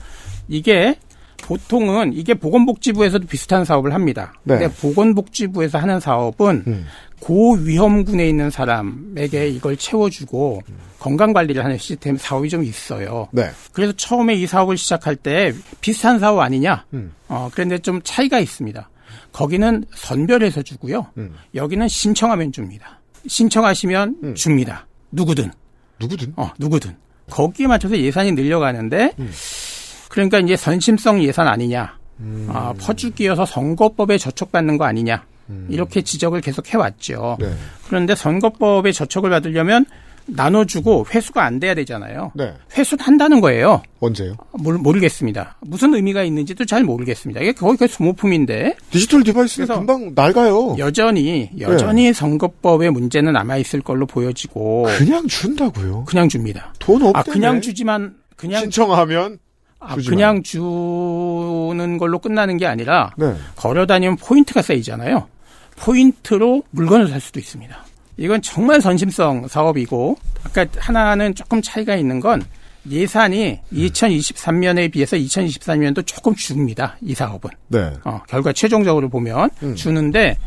이게 보통은 이게 보건복지부에서도 비슷한 사업을 합니다. 네. 근데 보건복지부에서 하는 사업은 음. 고위험군에 있는 사람에게 이걸 채워주고 건강관리를 하는 시스템 사업이 좀 있어요. 네. 그래서 처음에 이 사업을 시작할 때 비슷한 사업 아니냐? 음. 어, 그런데 좀 차이가 있습니다. 거기는 선별해서 주고요. 음. 여기는 신청하면 줍니다. 신청하시면 음. 줍니다. 누구든. 누구든? 어, 누구든. 거기에 맞춰서 예산이 늘려가는데, 음. 그러니까 이제 선심성 예산 아니냐. 음. 아, 퍼주기여서 선거법에 저촉받는 거 아니냐. 이렇게 지적을 계속 해왔죠. 네. 그런데 선거법에 저촉을 받으려면 나눠주고 회수가 안 돼야 되잖아요. 네. 회수는 한다는 거예요. 언제요? 모르, 모르겠습니다. 무슨 의미가 있는지도 잘 모르겠습니다. 이게 거의 그 소모품인데 디지털 디바이스는 금방 낡아요. 여전히 여전히 선거법의 문제는 남아 있을 걸로 보여지고 그냥 준다고요. 그냥 줍니다. 돈 없대. 아 그냥 주지만 그냥 신청하면 아. 그냥 주는 걸로 끝나는 게 아니라 네. 걸어 다니면 포인트가 쌓이잖아요. 포인트로 물건을 살 수도 있습니다. 이건 정말 선심성 사업이고 아까 하나는 조금 차이가 있는 건 예산이 2023년에 비해서 2024년도 조금 줍니다. 이 사업은. 네. 어, 결과 최종적으로 보면 주는데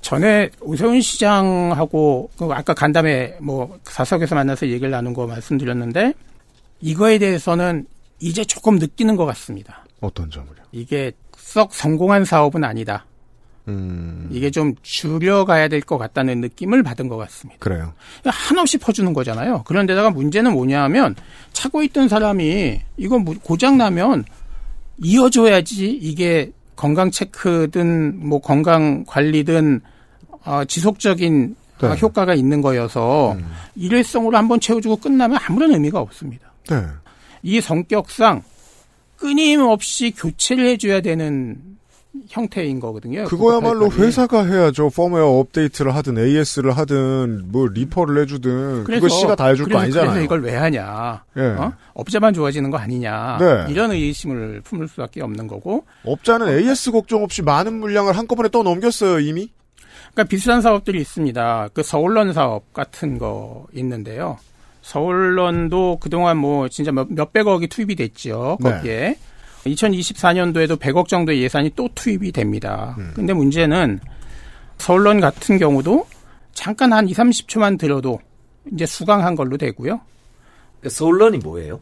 전에 오세훈 시장하고 그 아까 간담회 뭐 사석에서 만나서 얘기를 나눈 거 말씀드렸는데 이거에 대해서는 이제 조금 느끼는 것 같습니다. 어떤 점을요? 이게 썩 성공한 사업은 아니다. 음, 이게 좀 줄여가야 될 것 같다는 느낌을 받은 것 같습니다. 그래요. 한없이 퍼주는 거잖아요. 그런데다가 문제는 뭐냐 하면 차고 있던 사람이 이거 뭐 고장 나면 이어줘야지 이게 건강 체크든 뭐 건강 관리든 어, 지속적인 어, 네. 효과가 있는 거여서 일회성으로 한번 채워주고 끝나면 아무런 의미가 없습니다. 네. 이 성격상 끊임없이 교체를 해줘야 되는 형태인 거거든요. 그거야말로 그거 회사가 해야죠. 펌웨어 업데이트를 하든 AS를 하든 뭐 리퍼를 해주든 그거 씨가 다 해줄 거 그래서- 아니잖아요. 그래서 이걸 왜 하냐? 예. 어? 업자만 좋아지는 거 아니냐? 네. 이런 의심을 품을 수밖에 없는 거고. 업자는 AS 걱정 없이 많은 물량을 한꺼번에 떠 넘겼어요 이미. 그러니까 비슷한 사업들이 있습니다. 그 서울런 사업 같은 거 있는데요. 서울런도 그동안 뭐 진짜 몇, 몇백억이 투입이 됐죠. 네. 거기에. 2024년도에도 100억 정도의 예산이 또 투입이 됩니다. 근데 문제는 서울런 같은 경우도 잠깐 한 2, 30초만 들어도 이제 수강한 걸로 되고요. 서울런이 뭐예요?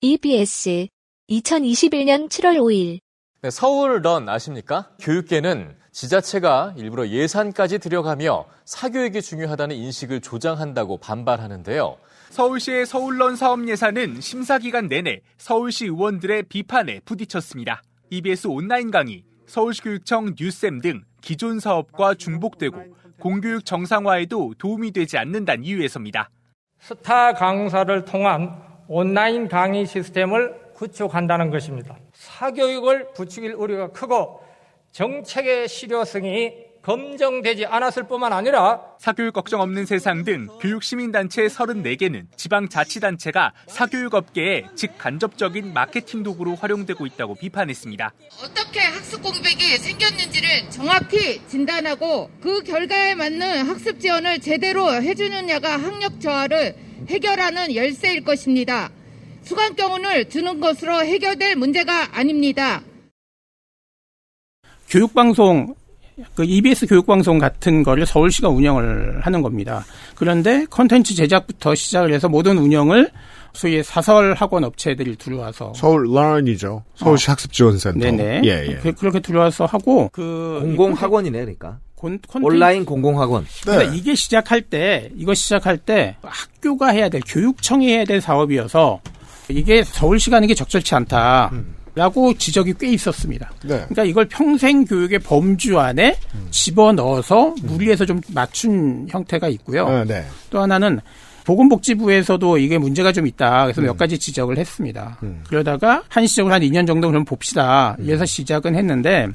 EBS 2021년 7월 5일 네, 서울런 아십니까? 교육계는 지자체가 일부러 예산까지 들여가며 사교육이 중요하다는 인식을 조장한다고 반발하는데요. 서울시의 서울런 사업 예산은 심사 기간 내내 서울시 의원들의 비판에 부딪혔습니다. EBS 온라인 강의, 서울시 교육청 뉴쌤 등 기존 사업과 중복되고 공교육 정상화에도 도움이 되지 않는다는 이유에서입니다. 스타 강사를 통한 온라인 강의 시스템을 구축한다는 것입니다. 사교육을 부추길 우려가 크고 정책의 실효성이 검증되지 않았을 뿐만 아니라 사교육 걱정 없는 세상 등 교육 시민단체 34개는 지방자치단체가 사교육 업계에 직간접적인 마케팅 도구로 활용되고 있다고 비판했습니다. 어떻게 학습 공백이 생겼는지를 정확히 진단하고 그 결과에 맞는 학습 지원을 제대로 해주느냐가 학력 저하를 해결하는 열쇠일 것입니다. 수강경운을 주는 것으로 해결될 문제가 아닙니다. 교육방송 그 EBS 교육방송 같은 거를 서울시가 운영을 하는 겁니다. 그런데 컨텐츠 제작부터 시작을 해서 모든 운영을 소위 사설 학원 업체들이 들어와서 서울 런이죠. 서울시 학습지원센터. 네네. 예, 예. 그, 그렇게 들어와서 하고 그 공공 학원이네, 그러니까. 콘, 온라인 공공학원. 그러니까 이게 시작할 때 이거 시작할 때 학교가 해야 될 교육청이 해야 될 사업이어서 이게 서울시가 하는 게 적절치 않다. 라고 지적이 꽤 있었습니다. 네. 그러니까 이걸 평생 교육의 범주 안에 집어 넣어서 무리해서 좀 맞춘 형태가 있고요. 아, 네. 또 하나는 보건복지부에서도 이게 문제가 좀 있다. 그래서 몇 가지 지적을 했습니다. 그러다가 한시적으로 한 2년 정도 그럼 봅시다. 이래서 시작은 했는데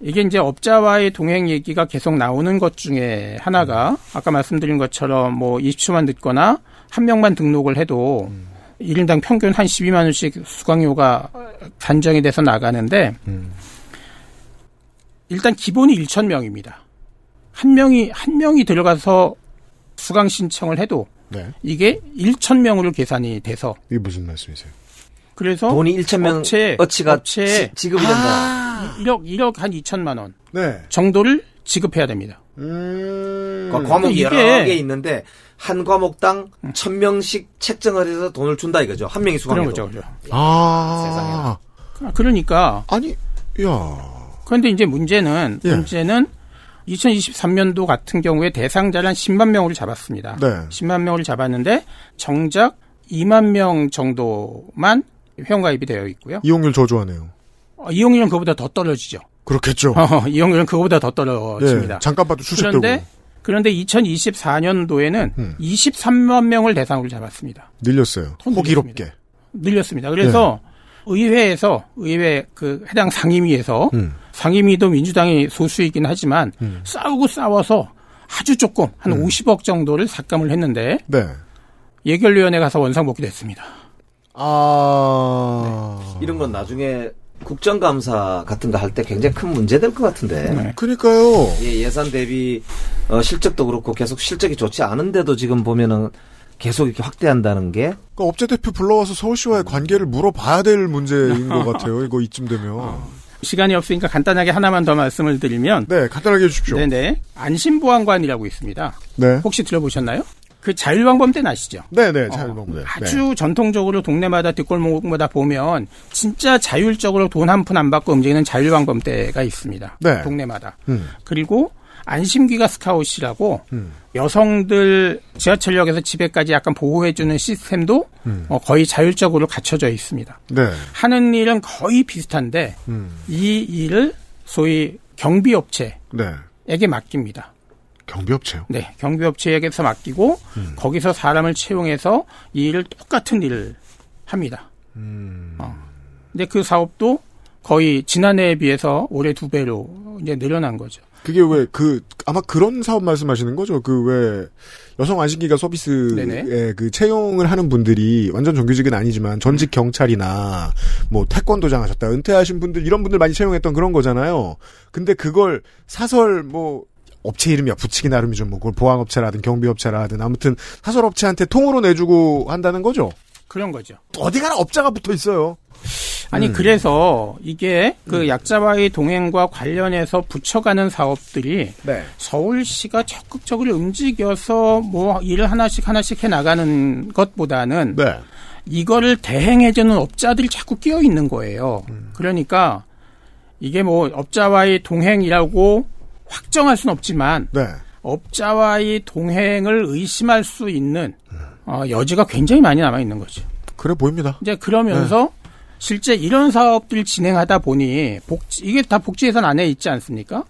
이게 이제 업자와의 동행 얘기가 계속 나오는 것 중에 하나가 아까 말씀드린 것처럼 뭐 20초만 듣거나 한 명만 등록을 해도 1인당 평균 한 12만 원씩 수강료가 산정이 돼서 나가는데 일단 기본이 1천 명입니다. 한 명이 한 명이 들어가서 수강 신청을 해도 네. 이게 1천 명으로 계산이 돼서 이게 무슨 말씀이세요? 그래서 돈이 1천 명 업체 어치가 업체 지- 지급이 된다. 1억 1억 한 2천만 원 네. 정도를 지급해야 됩니다. 그러니까 과목이 이게- 음. 여러 개 있는데 한 과목당 천 명씩 책정을 해서 돈을 준다 이거죠. 한 명이 수강해도. 그런 거죠, 아. 그러니까 아니, 야. 그런데 이제 문제는 예. 문제는 2023년도 같은 경우에 대상자를 한 10만 명으로 잡았습니다. 네. 10만 명을 잡았는데 정작 2만 명 정도만 회원가입이 되어 있고요. 이용률 저조하네요. 어, 이용률은 그보다 더 떨어지죠. 그렇겠죠. 어, 이용률은 그거보다 더 떨어집니다. 예, 잠깐 봐도 추측되고. 그런데 그런데 2024년도에는 음. 23만 명을 대상으로 잡았습니다. 늘렸어요. 더 호기롭게. 늘렸습니다. 그래서 네. 의회에서 의회 그 해당 상임위에서 음. 상임위도 민주당이 소수이긴 하지만 싸우고 싸워서 아주 조금 한 음. 50억 정도를 삭감을 했는데 네. 예결위원회 가서 원상복귀 됐습니다. 아. 이런 건 나중에 국정감사 같은 거 할 때 굉장히 큰 문제 될 것 같은데. 그러니까요. 예, 예산 대비 어, 실적도 그렇고 계속 실적이 좋지 않은데도 지금 보면은 계속 이렇게 확대한다는 게 그러니까 업체 대표 불러와서 서울시와의 관계를 물어봐야 될 문제인 것 같아요. 이거 이쯤 되면. 시간이 없으니까 간단하게 하나만 더 말씀을 드리면 네, 간단하게 해주십시오. 네네. 안심보안관이라고 있습니다. 네. 혹시 들어보셨나요? 그 자율방범대는 아시죠? 네네, 자율방범대. 아주 전통적으로 동네마다 뒷골목마다 보면 진짜 자율적으로 돈 한 푼 안 받고 움직이는 자율방범대가 있습니다. 네. 동네마다. 음. 그리고 안심귀가 스카웃이라고 음. 여성들 지하철역에서 집에까지 약간 보호해주는 시스템도 음. 어, 거의 자율적으로 갖춰져 있습니다. 네. 하는 일은 거의 비슷한데 음. 이 일을 소위 경비업체에게 네. 맡깁니다. 경비업체요? 네, 경비업체에게서 맡기고 음. 거기서 사람을 채용해서 이 일을 똑같은 일을 합니다. 음. 어. 근데 그 사업도 거의 지난해에 비해서 올해 두 배로 이제 늘어난 거죠. 그게 왜 그 아마 그런 사업 말씀하시는 거죠? 그 왜 여성 안심기가 서비스에. 그 채용을 하는 분들이 완전 정규직은 아니지만 전직 경찰이나 뭐 태권도장 하셨다 은퇴하신 분들 이런 분들 많이 채용했던 그런 거잖아요. 근데 그걸 사설 뭐 업체 이름이야 붙이기 나름이죠. 뭐 그걸 보안업체라든 경비업체라든 아무튼 사설 업체한테 통으로 내주고 한다는 거죠. 그런 거죠. 어디 가나 업자가 붙어 있어요. 아니 음. 그래서 이게 그 약자와의 동행과 관련해서 붙여가는 사업들이 네. 서울시가 적극적으로 움직여서 뭐 일을 하나씩 하나씩 해 나가는 것보다는 네. 이거를 대행해주는 업자들이 자꾸 끼어 있는 거예요. 음. 그러니까 이게 뭐 업자와의 동행이라고 확정할 수는 없지만 네. 업자와의 동행을 의심할 수 있는 어, 여지가 굉장히 많이 남아 있는 거죠. 그래 보입니다. 이제 그러면서 실제 이런 사업들 진행하다 보니 복지 이게 다 복지 예산 안에 있지 않습니까?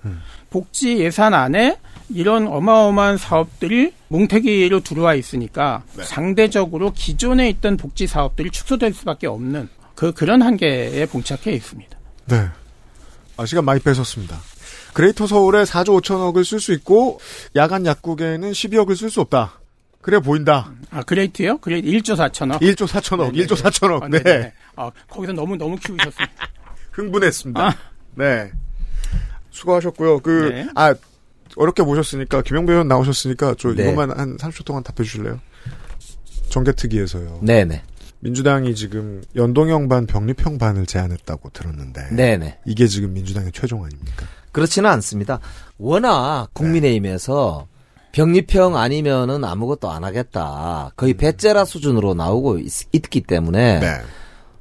복지 예산 안에 이런 어마어마한 사업들이 뭉태기로 들어와 있으니까 상대적으로 기존에 있던 복지 사업들이 축소될 수밖에 없는 그 그런 한계에 봉착해 있습니다. 네. 아, 시간 많이 뺏었습니다. 그레이터 서울에 4조 5천억을 쓸 수 있고 야간 약국에는 12억을 쓸 수 없다. 그래 보인다. 아 Great요? Great 1조 4천억. 1조 4천억, 1조 4천억. 아, 네. 네네. 아, 거기서 너무 너무 키우셨어요. 흥분했습니다. 아. 네. 수고하셨고요. 그, 네. 아, 어렵게 모셨으니까, 김영배 의원 나오셨으니까, 저 네. 이것만 한 30초 동안 답해 주실래요? 정개특위에서요. 네 네. 민주당이 지금 연동형 반, 병립형 반을 제안했다고 들었는데. 네네. 이게 지금 민주당의 최종 아닙니까? 그렇지는 않습니다. 워낙 국민의힘에서 병립형 아니면은 아무것도 안 하겠다. 거의 배째라 수준으로 나오고 있, 기 때문에 네.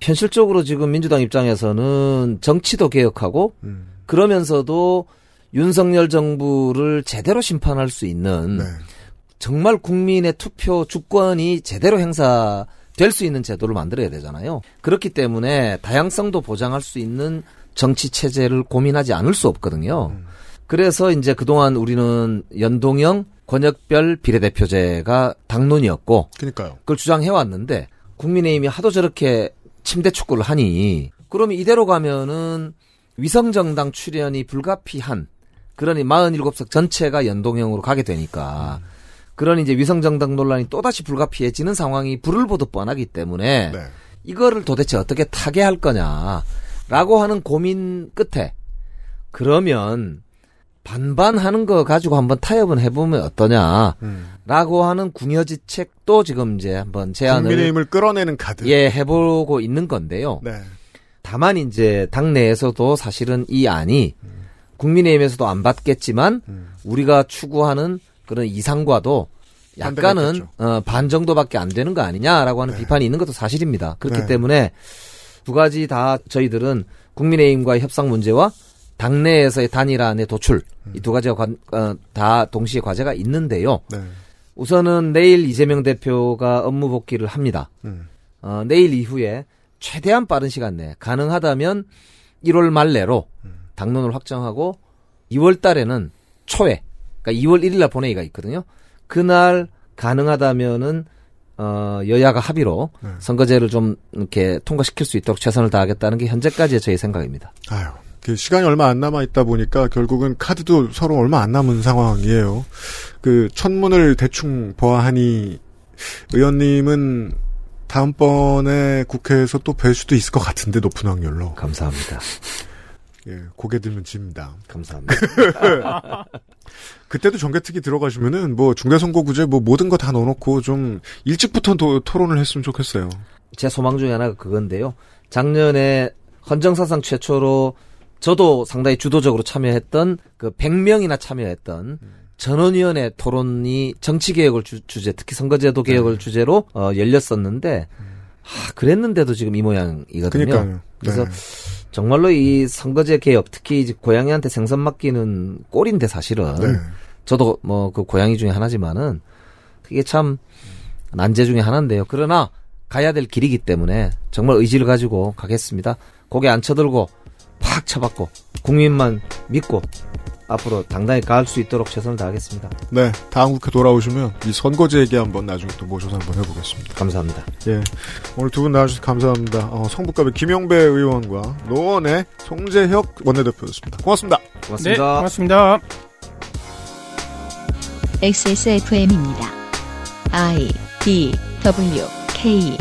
현실적으로 지금 민주당 입장에서는 정치도 개혁하고 음. 그러면서도 윤석열 정부를 제대로 심판할 수 있는 네. 정말 국민의 투표 주권이 제대로 행사 될 수 있는 제도를 만들어야 되잖아요. 그렇기 때문에 다양성도 보장할 수 있는 정치 체제를 고민하지 않을 수 없거든요. 그래서 이제 그동안 우리는 연동형 권역별 비례대표제가 당론이었고 그러니까요. 그걸 주장해 왔는데 국민의힘이 하도 저렇게 침대 축구를 하니 그러면 이대로 가면은 위성정당 출연이 불가피한 그러니 47석 전체가 연동형으로 가게 되니까 그러니 이제 위성정당 논란이 또다시 불가피해지는 상황이 불을 보듯 뻔하기 때문에 네. 이거를 도대체 어떻게 타개할 거냐 라고 하는 고민 끝에 그러면 반반 하는 거 가지고 한번 타협은 해보면 어떠냐라고 음. 하는 궁여지책도 지금 이제 한번 제안을 국민의힘을 끌어내는 카드. 예 해보고 있는 건데요. 네. 다만 이제 당내에서도 사실은 이 안이 국민의힘에서도 안 받겠지만 음. 우리가 추구하는 그런 이상과도 약간은. 어, 반 정도밖에 안 되는 거 아니냐라고 하는 비판이 있는 것도 사실입니다. 그렇기 네. 때문에 두 가지 다 저희들은 국민의힘과의 협상 문제와 당내에서의 단일화의 도출 이두 가지가 관- 어, 다 동시에 과제가 있는데요. 네. 우선은 내일 이재명 대표가 업무 복귀를 합니다. 음. 어, 내일 이후에 최대한 빠른 시간 내에 가능하다면 1월 말 내로 당론을 확정하고 2월 달에는 초에 그러니까 2월 1일 날 본회의가 있거든요. 그날 가능하다면은 어, 여야가 합의로 선거제를 좀 이렇게 통과시킬 수 있도록 최선을 다하겠다는 게 현재까지의 저희 생각입니다. 아유. 그 시간이 얼마 안 남아 있다 보니까 결국은 카드도 서로 얼마 안 남은 상황이에요. 그 첫문을 대충 보아하니 의원님은 다음번에 국회에서 또 뵐 수도 있을 것 같은데 높은 확률로. 감사합니다. 예, 고개 들면 집니다. 감사합니다. 그때도 정개특위 들어가시면은 뭐 중대선거구제 뭐 모든 거 다 넣어놓고 좀 일찍부터 도- 토론을 했으면 좋겠어요. 제 소망 중에 하나가 그건데요. 작년에 헌정사상 최초로 저도 상당히 주도적으로 참여했던 그 100명이나 참여했던 전원위원회 토론이 정치개혁을 주, 제 특히 선거제도 개혁을 네. 주제로 어, 열렸었는데 하, 그랬는데도 지금 이 모양이거든요. 그러니까요. 그래서 네. 정말로 이 선거제 개혁 특히 이제 고양이한테 생선 맡기는 꼴인데 사실은 네. 저도 뭐 그 고양이 중에 하나지만은 그게 참 난제 중에 하나인데요. 그러나 가야 될 길이기 때문에 정말 의지를 가지고 가겠습니다. 고개 안 쳐들고 팍 쳐받고 국민만 믿고 앞으로 당당히 가할 수 있도록 최선을 다하겠습니다. 네, 다음 국회 돌아오시면 이 선거제 얘기 한번 나중에 또 모셔서 한번 해보겠습니다. 감사합니다. 예, 오늘 두 분 나와주셔서 감사합니다. 어, 성북갑의 김용배 의원과 노원의 송재혁 원내대표였습니다. 고맙습니다. 네, 고맙습니다. XSFM입니다. I D W K